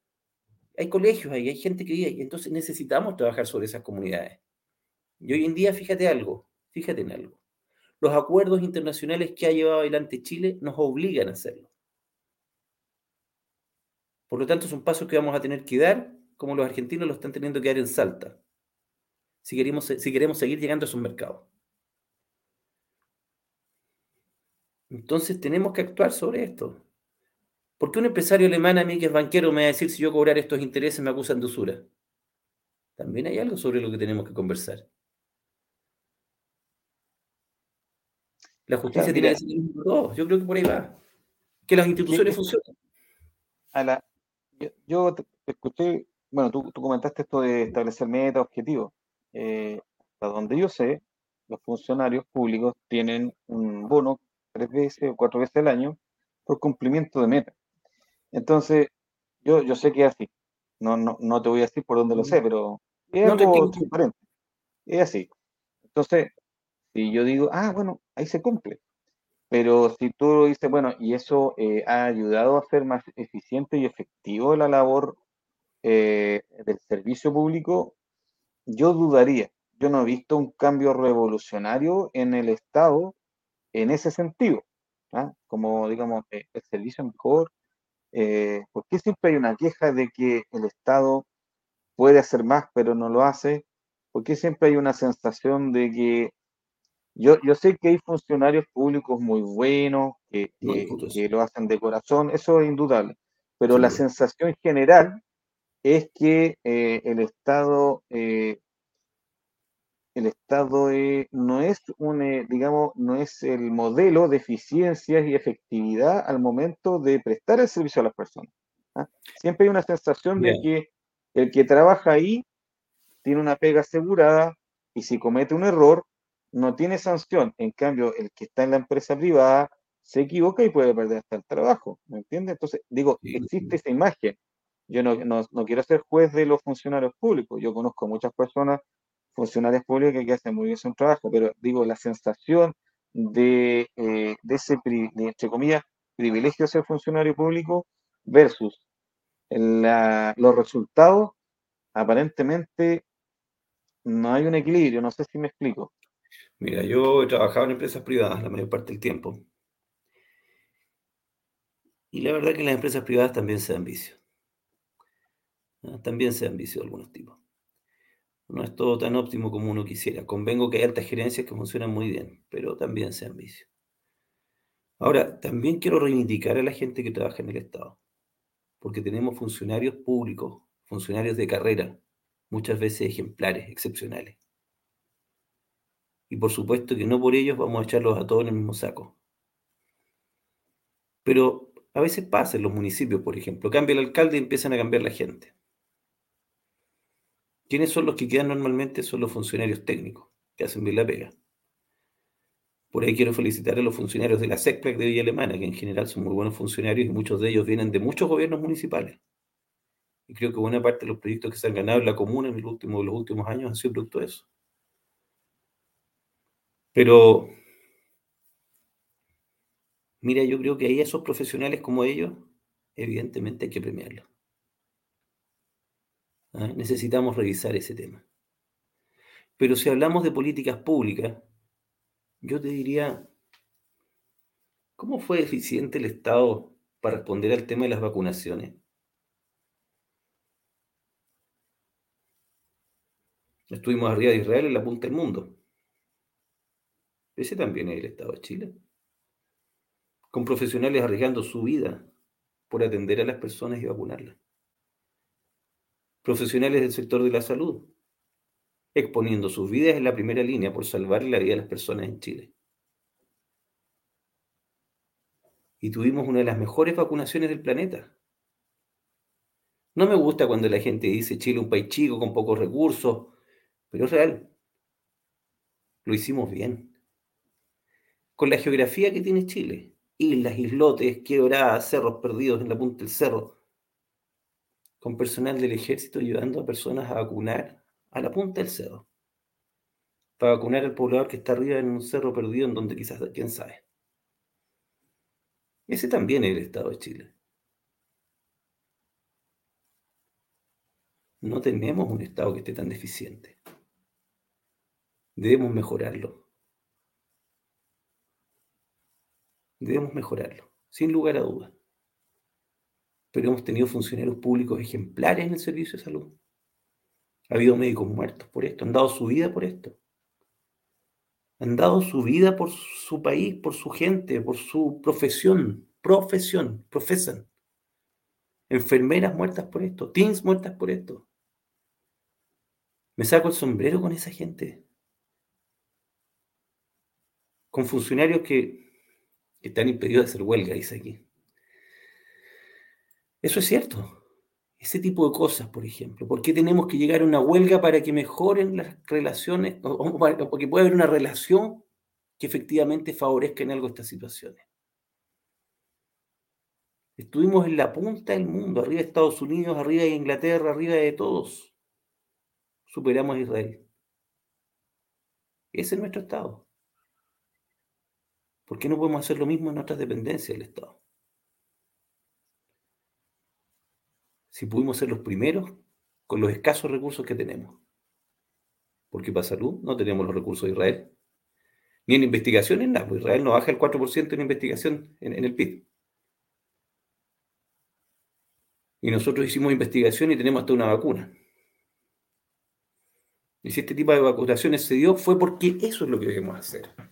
Hay colegios ahí, hay gente que vive ahí, entonces necesitamos trabajar sobre esas comunidades. Y hoy en día, fíjate algo, fíjate en algo los acuerdos internacionales que ha llevado adelante Chile nos obligan a hacerlo. Por lo tanto, son pasos que vamos a tener que dar, como los argentinos lo están teniendo que dar en Salta, si queremos, si queremos seguir llegando a esos mercados. Entonces tenemos que actuar sobre esto. ¿Por qué un empresario alemán a mí que es banquero me va a decir si yo cobrar estos intereses me acusan de usura? También hay algo sobre lo que tenemos que conversar. La justicia tiene que ser todo. Yo creo que por ahí va. Que las instituciones funcionen. A la, yo, te, escuché, bueno, tú, comentaste esto de establecer metas, objetivos. Eh, hasta donde yo sé, los funcionarios públicos tienen un bono tres veces o cuatro veces al año por cumplimiento de metas. Entonces, yo, yo sé que es así. No, no, no te voy a decir por dónde lo sé, pero es algo transparente. Es así. Entonces, si yo digo, ah, bueno, ahí se cumple. Pero si tú dices, bueno, y eso eh, ha ayudado a ser más eficiente y efectivo la labor eh, del servicio público, yo dudaría. Yo no he visto un cambio revolucionario en el Estado en ese sentido. ¿ah? Como, digamos, eh, el servicio mejor. ¿Por qué siempre hay una queja de que el Estado puede hacer más, pero no lo hace? ¿Por qué siempre hay una sensación de que yo, yo sé que hay funcionarios públicos muy buenos, que, que, lo hacen de corazón, eso es indudable, pero la sensación general es que eh, el Estado, eh, el Estado eh, no es un, digamos, no es el modelo de eficiencia y efectividad al momento de prestar el servicio a las personas. ¿ah? Siempre hay una sensación de que el que trabaja ahí tiene una pega asegurada y si comete un error, no tiene sanción. En cambio, el que está en la empresa privada se equivoca y puede perder hasta el trabajo. ¿Me entiendes? Entonces, digo, existe esa imagen. Yo no, no, quiero ser juez de los funcionarios públicos. Yo conozco muchas personas, funcionarios públicos, que hacen muy bien su trabajo, pero digo, la sensación de, eh, de ese, entre comillas, privilegio de ser funcionario público versus los resultados, aparentemente no hay un equilibrio. No sé si me explico. Mira, yo he trabajado en empresas privadas la mayor parte del tiempo. Y la verdad que las empresas privadas también se dan vicio. ¿ah? También se dan vicio de algunos tipos. No es todo tan óptimo como uno quisiera. Convengo que hay altas gerencias que funcionan muy bien, pero también se dan vicio. Ahora, también quiero reivindicar a la gente que trabaja en el Estado, porque tenemos funcionarios públicos, funcionarios de carrera, muchas veces ejemplares, excepcionales. Y por supuesto que no por ellos vamos a echarlos a todos en el mismo saco. Pero a veces pasa en los municipios, por ejemplo. Cambia el alcalde y empiezan a cambiar la gente. ¿Quiénes son los que quedan normalmente? Son los funcionarios técnicos, que hacen bien la pega. Por ahí quiero felicitar a los funcionarios de la SECPLAC de Villa Alemana, que en general son muy buenos funcionarios y muchos de ellos vienen de muchos gobiernos municipales. Y creo que buena parte de los proyectos que se han ganado en la comuna en los últimos años han sido producto de eso. Pero, mira, yo creo que ahí esos profesionales como ellos, evidentemente hay que premiarlos. ¿Ah? Necesitamos revisar ese tema. Pero si hablamos de políticas públicas, yo te diría, ¿cómo fue eficiente el Estado para responder al tema de las vacunaciones? Estuvimos arriba de Israel en la punta del mundo. Ese también es el Estado de Chile. Con profesionales arriesgando su vida por atender a las personas y vacunarlas. Profesionales del sector de la salud, exponiendo sus vidas en la primera línea por salvar la vida de las personas en Chile. Y tuvimos una de las mejores vacunaciones del planeta. No me gusta cuando la gente dice Chile un país chico con pocos recursos, pero es real. Lo hicimos bien con la geografía que tiene Chile. Islas, islotes, quebradas, cerros perdidos en la punta del cerro. Con personal del ejército ayudando a personas a vacunar a la punta del cerro. Para vacunar al poblador que está arriba en un cerro perdido en donde quizás, quién sabe. Ese también es el Estado de Chile. No tenemos un Estado que esté tan deficiente. Debemos mejorarlo. Debemos mejorarlo, sin lugar a dudas. Pero hemos tenido funcionarios públicos ejemplares en el servicio de salud. Ha habido médicos muertos por esto, han dado su vida por esto. Han dado su vida por su país, por su gente, por su profesión, profesión, profesan. Enfermeras muertas por esto, teens muertas por esto. Me saco el sombrero con esa gente. con funcionarios que, están impedidos de hacer huelga, dice aquí. Eso es cierto. Ese tipo de cosas, por ejemplo. ¿Por qué tenemos que llegar a una huelga para que mejoren las relaciones o, que pueda haber una relación que efectivamente favorezca en algo estas situaciones? Estuvimos en la punta del mundo, arriba de Estados Unidos, arriba de Inglaterra, arriba de todos. Superamos a Israel. Ese es nuestro Estado. ¿Por qué no podemos hacer lo mismo en otras dependencias del Estado? Si pudimos ser los primeros con los escasos recursos que tenemos. Porque para salud no tenemos los recursos de Israel. Ni en investigación en nada. Pues Israel no baja el 4% en investigación en, en el PIB. Y nosotros hicimos investigación y tenemos hasta una vacuna. Y si este tipo de vacunaciones se dio fue porque eso es lo que debemos hacer.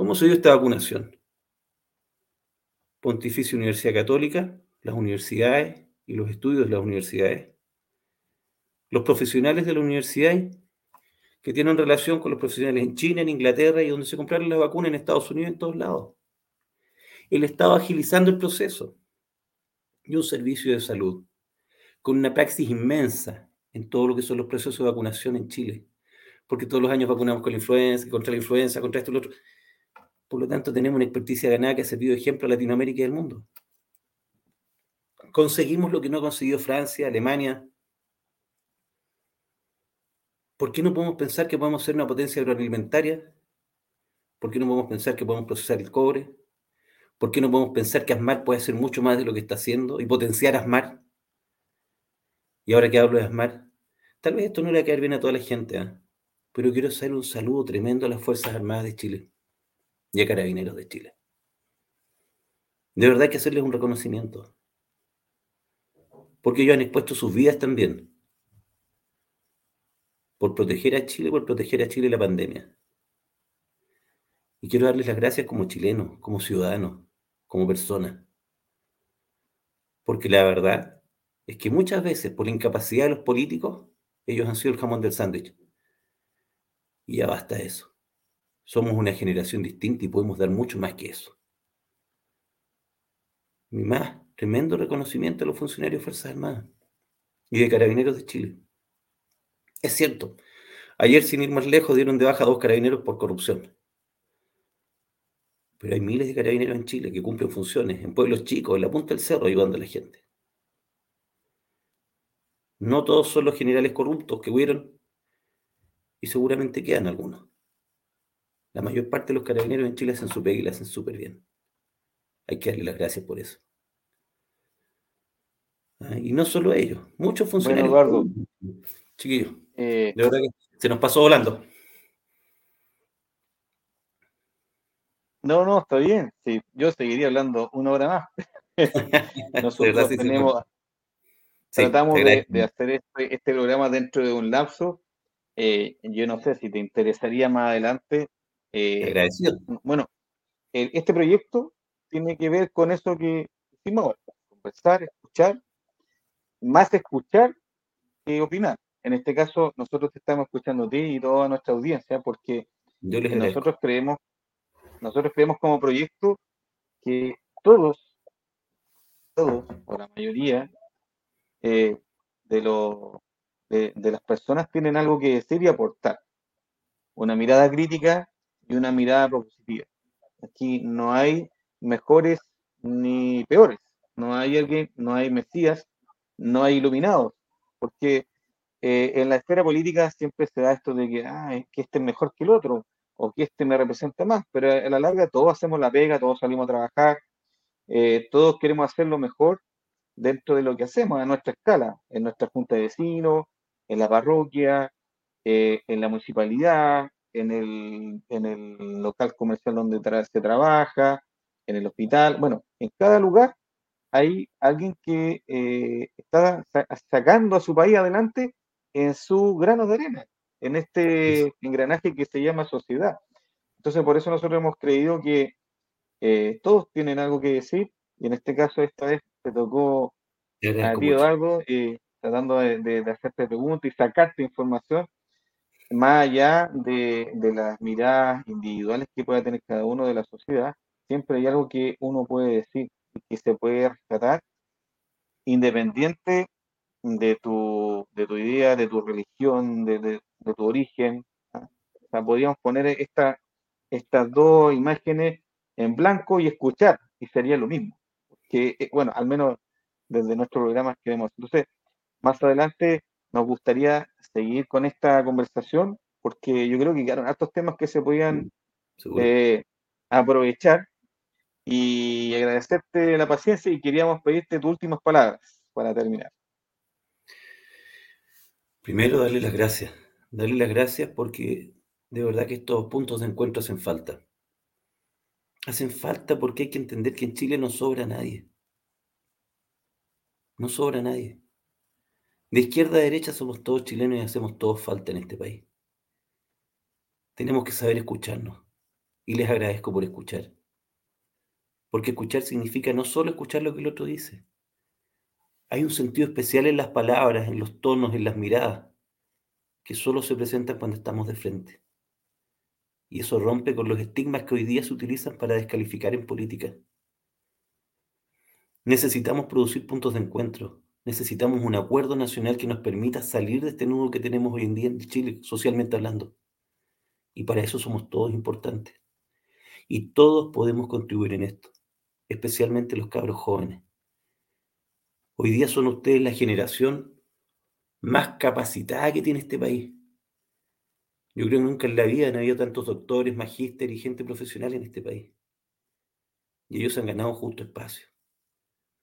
¿Cómo se dio esta vacunación? Pontificia Universidad Católica, las universidades y los estudios de las universidades, los profesionales de las universidades que tienen relación con los profesionales en China, en Inglaterra y donde se compraron las vacunas en Estados Unidos, en todos lados. El Estado agilizando el proceso y un servicio de salud con una praxis inmensa en todo lo que son los procesos de vacunación en Chile. Porque todos los años vacunamos con la influenza, contra la influenza, contra esto y lo otro. Por lo tanto, tenemos una experticia ganada que ha servido de ejemplo a Latinoamérica y al mundo. Conseguimos lo que no ha conseguido Francia, Alemania. ¿Por qué no podemos pensar que podemos ser una potencia agroalimentaria? ¿Por qué no podemos pensar que podemos procesar el cobre? ¿Por qué no podemos pensar que ASMAR puede hacer mucho más de lo que está haciendo y potenciar ASMAR? Y ahora que hablo de ASMAR, tal vez esto no le va a caer bien a toda la gente, ¿eh? pero quiero hacer un saludo tremendo a las Fuerzas Armadas de Chile y a Carabineros de Chile. De verdad hay que hacerles un reconocimiento. Porque ellos han expuesto sus vidas también. Por proteger a Chile, por proteger a Chile la pandemia. Y quiero darles las gracias como chilenos, como ciudadanos, como personas. Porque la verdad es que muchas veces, por la incapacidad de los políticos, ellos han sido el jamón del sándwich. Y ya basta eso. Somos una generación distinta y podemos dar mucho más que eso. Mi más tremendo reconocimiento a los funcionarios de Fuerzas Armadas y de Carabineros de Chile. Es cierto, ayer sin ir más lejos dieron de baja a dos carabineros por corrupción. Pero hay miles de carabineros en Chile que cumplen funciones en pueblos chicos, en la punta del cerro, ayudando a la gente. No todos son los generales corruptos que hubieron y seguramente quedan algunos. La mayor parte de los carabineros en Chile hacen su pega y la hacen súper bien. Hay que darle las gracias por eso. Ah, y no solo ellos, muchos funcionarios. Bueno, Chiquillos, eh, de verdad que se nos pasó volando. No, no, está bien. Sí, yo seguiría hablando una hora más. [laughs] Nosotros tenemos, tratamos de, hacer este, este, programa dentro de un lapso. Eh, yo no sé si te interesaría más adelante eh, Agradecido. Bueno, este proyecto tiene que ver con eso que hicimos conversar, escuchar, más escuchar que opinar. En este caso, nosotros te estamos escuchando a ti y toda nuestra audiencia, porque nosotros creemos, nosotros creemos como proyecto que todos, todos, o la mayoría eh, de, los de las personas tienen algo que decir y aportar. Una mirada crítica y una mirada propositiva. Aquí no hay mejores ni peores, no hay alguien, no hay mesías, no hay iluminados, porque eh, en la esfera política siempre se da esto de que, ah, que este es mejor que el otro, o que este me representa más, pero a la larga todos hacemos la pega, todos salimos a trabajar, eh, todos queremos hacer lo mejor dentro de lo que hacemos a nuestra escala, en nuestra junta de vecinos, en la parroquia, eh, en la municipalidad, en el, en el local comercial donde se trabaja, en el hospital, bueno, en cada lugar hay alguien que eh, está sacando a su país adelante en su grano de arena, en este engranaje que se llama sociedad. Entonces, por eso nosotros hemos creído que eh, todos tienen algo que decir, y en este caso, esta vez te tocó a algo, eh, tratando de, de, hacerte preguntas y sacarte información más allá de, las miradas individuales que pueda tener cada uno de la sociedad, siempre hay algo que uno puede decir y que se puede rescatar independiente de tu, de tu idea, de tu religión, de, tu origen. ¿ah? O sea, podríamos poner esta, estas dos imágenes en blanco y escuchar, y sería lo mismo. Que, eh, bueno, al menos desde nuestro programa queremos. Entonces, más adelante nos gustaría seguir con esta conversación, porque yo creo que quedaron estos temas que se podían eh, aprovechar y agradecerte la paciencia y queríamos pedirte tus últimas palabras para terminar. Primero, darle las gracias. Darle las gracias porque de verdad que estos puntos de encuentro hacen falta. Hacen falta porque hay que entender que en Chile no sobra nadie. No sobra nadie. De izquierda a derecha somos todos chilenos y hacemos todos falta en este país. Tenemos que saber escucharnos. Y les agradezco por escuchar. Porque escuchar significa no solo escuchar lo que el otro dice. Hay un sentido especial en las palabras, en los tonos, en las miradas, que solo se presentan cuando estamos de frente. Y eso rompe con los estigmas que hoy día se utilizan para descalificar en política. Necesitamos producir puntos de encuentro. Necesitamos un acuerdo nacional que nos permita salir de este nudo que tenemos hoy en día en Chile, socialmente hablando. Y para eso somos todos importantes. Y todos podemos contribuir en esto, especialmente los cabros jóvenes. Hoy día son ustedes la generación más capacitada que tiene este país. Yo creo que nunca en la vida han habido tantos doctores, magísteres y gente profesional en este país. Y ellos han ganado justo espacio.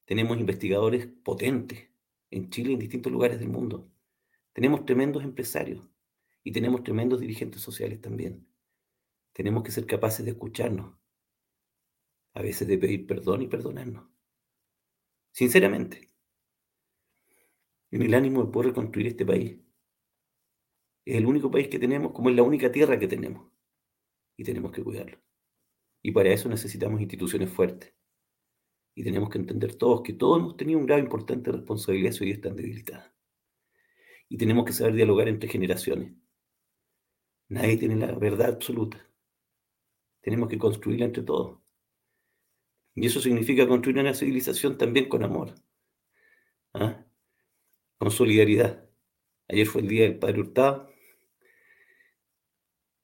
Tenemos investigadores potentes en Chile y en distintos lugares del mundo. Tenemos tremendos empresarios y tenemos tremendos dirigentes sociales también. Tenemos que ser capaces de escucharnos, a veces de pedir perdón y perdonarnos. Sinceramente, en el ánimo de poder reconstruir este país. Es el único país que tenemos, como es la única tierra que tenemos. Y tenemos que cuidarlo. Y para eso necesitamos instituciones fuertes. Y tenemos que entender todos que todos hemos tenido un grado importante de responsabilidad y hoy están debilitadas. Y tenemos que saber dialogar entre generaciones. Nadie tiene la verdad absoluta. Tenemos que construirla entre todos. Y eso significa construir una civilización también con amor. ¿Ah? Con solidaridad. Ayer fue el día del Padre Hurtado.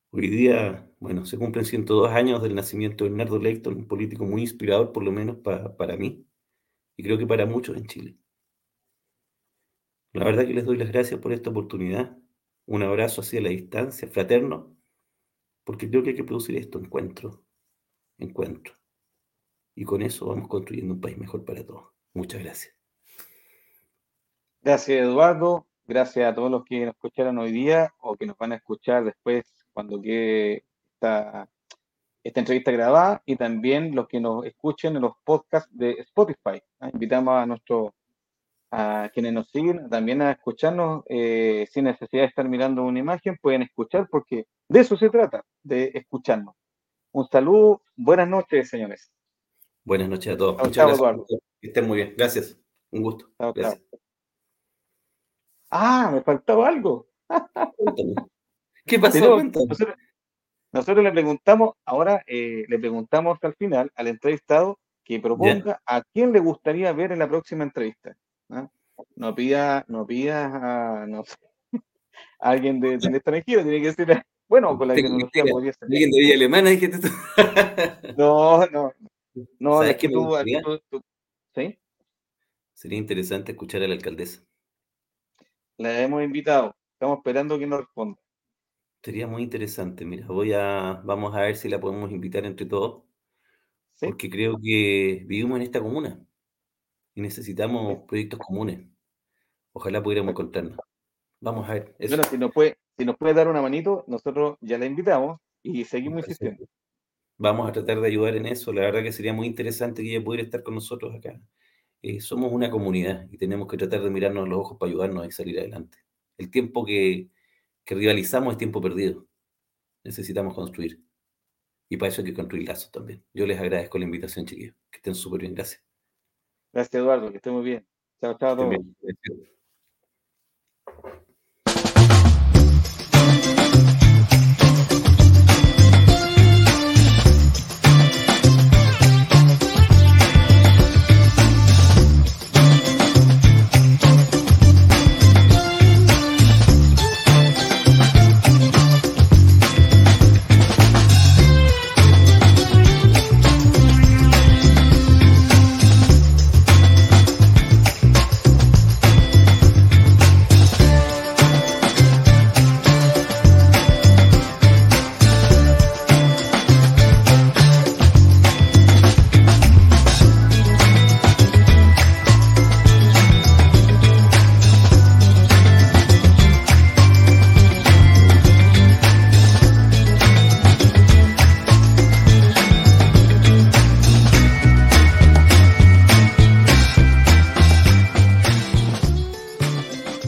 Hoy día, bueno, se cumplen 102 años del nacimiento de Bernardo Leighton, un político muy inspirador, por lo menos para mí, y creo que para muchos en Chile. La verdad que les doy las gracias por esta oportunidad. Un abrazo hacia la distancia, fraterno, porque creo que hay que producir esto, encuentro, encuentro. Y con eso vamos construyendo un país mejor para todos. Muchas gracias. Gracias, Eduardo. Gracias a todos los que nos escucharon hoy día o que nos van a escuchar después cuando quede esta, esta entrevista grabada y también los que nos escuchen en los podcasts de Spotify. ¿ah? Invitamos a nuestro a quienes nos siguen también a escucharnos eh, sin necesidad de estar mirando una imagen, pueden escuchar porque de eso se trata, de escucharnos. Un saludo, buenas noches, señores. Buenas noches a todos. Muchas gracias. Que estén muy bien. Gracias. Un gusto. gracias. Ah, me faltaba algo. [laughs] ¿Qué pasó? Nosotros, le preguntamos, ahora eh, le preguntamos al final al entrevistado que proponga a quién le gustaría ver en la próxima entrevista. ¿ah? No pida, no pida a, no sé, [laughs] alguien de, del extranjero, tiene que ser, bueno, con la tecnología podría ser. Alguien de Villa Alemana, dijiste tú. [laughs] no, no, no, es que tú, tú, ¿sí? Sería interesante escuchar a la alcaldesa. La hemos invitado. Estamos esperando que nos responda. Sería muy interesante. Mira, voy a, vamos a ver si la podemos invitar entre todos. Porque creo que vivimos en esta comuna y necesitamos proyectos comunes. Ojalá pudiéramos encontrarnos. Vamos a ver. Bueno, si nos, puede, si nos puede dar una manito, nosotros ya la invitamos y seguimos insistiendo. Vamos a tratar de ayudar en eso. La verdad que sería muy interesante que ella pudiera estar con nosotros acá. Eh, somos una comunidad y tenemos que tratar de mirarnos los ojos para ayudarnos a salir adelante. El tiempo que, que rivalizamos es tiempo perdido. Necesitamos construir. Y para eso hay que construir lazos también. Yo les agradezco la invitación, chiquillos. Que estén súper bien. Gracias. Gracias, Eduardo. Que estén muy bien. Chao, chao a todos.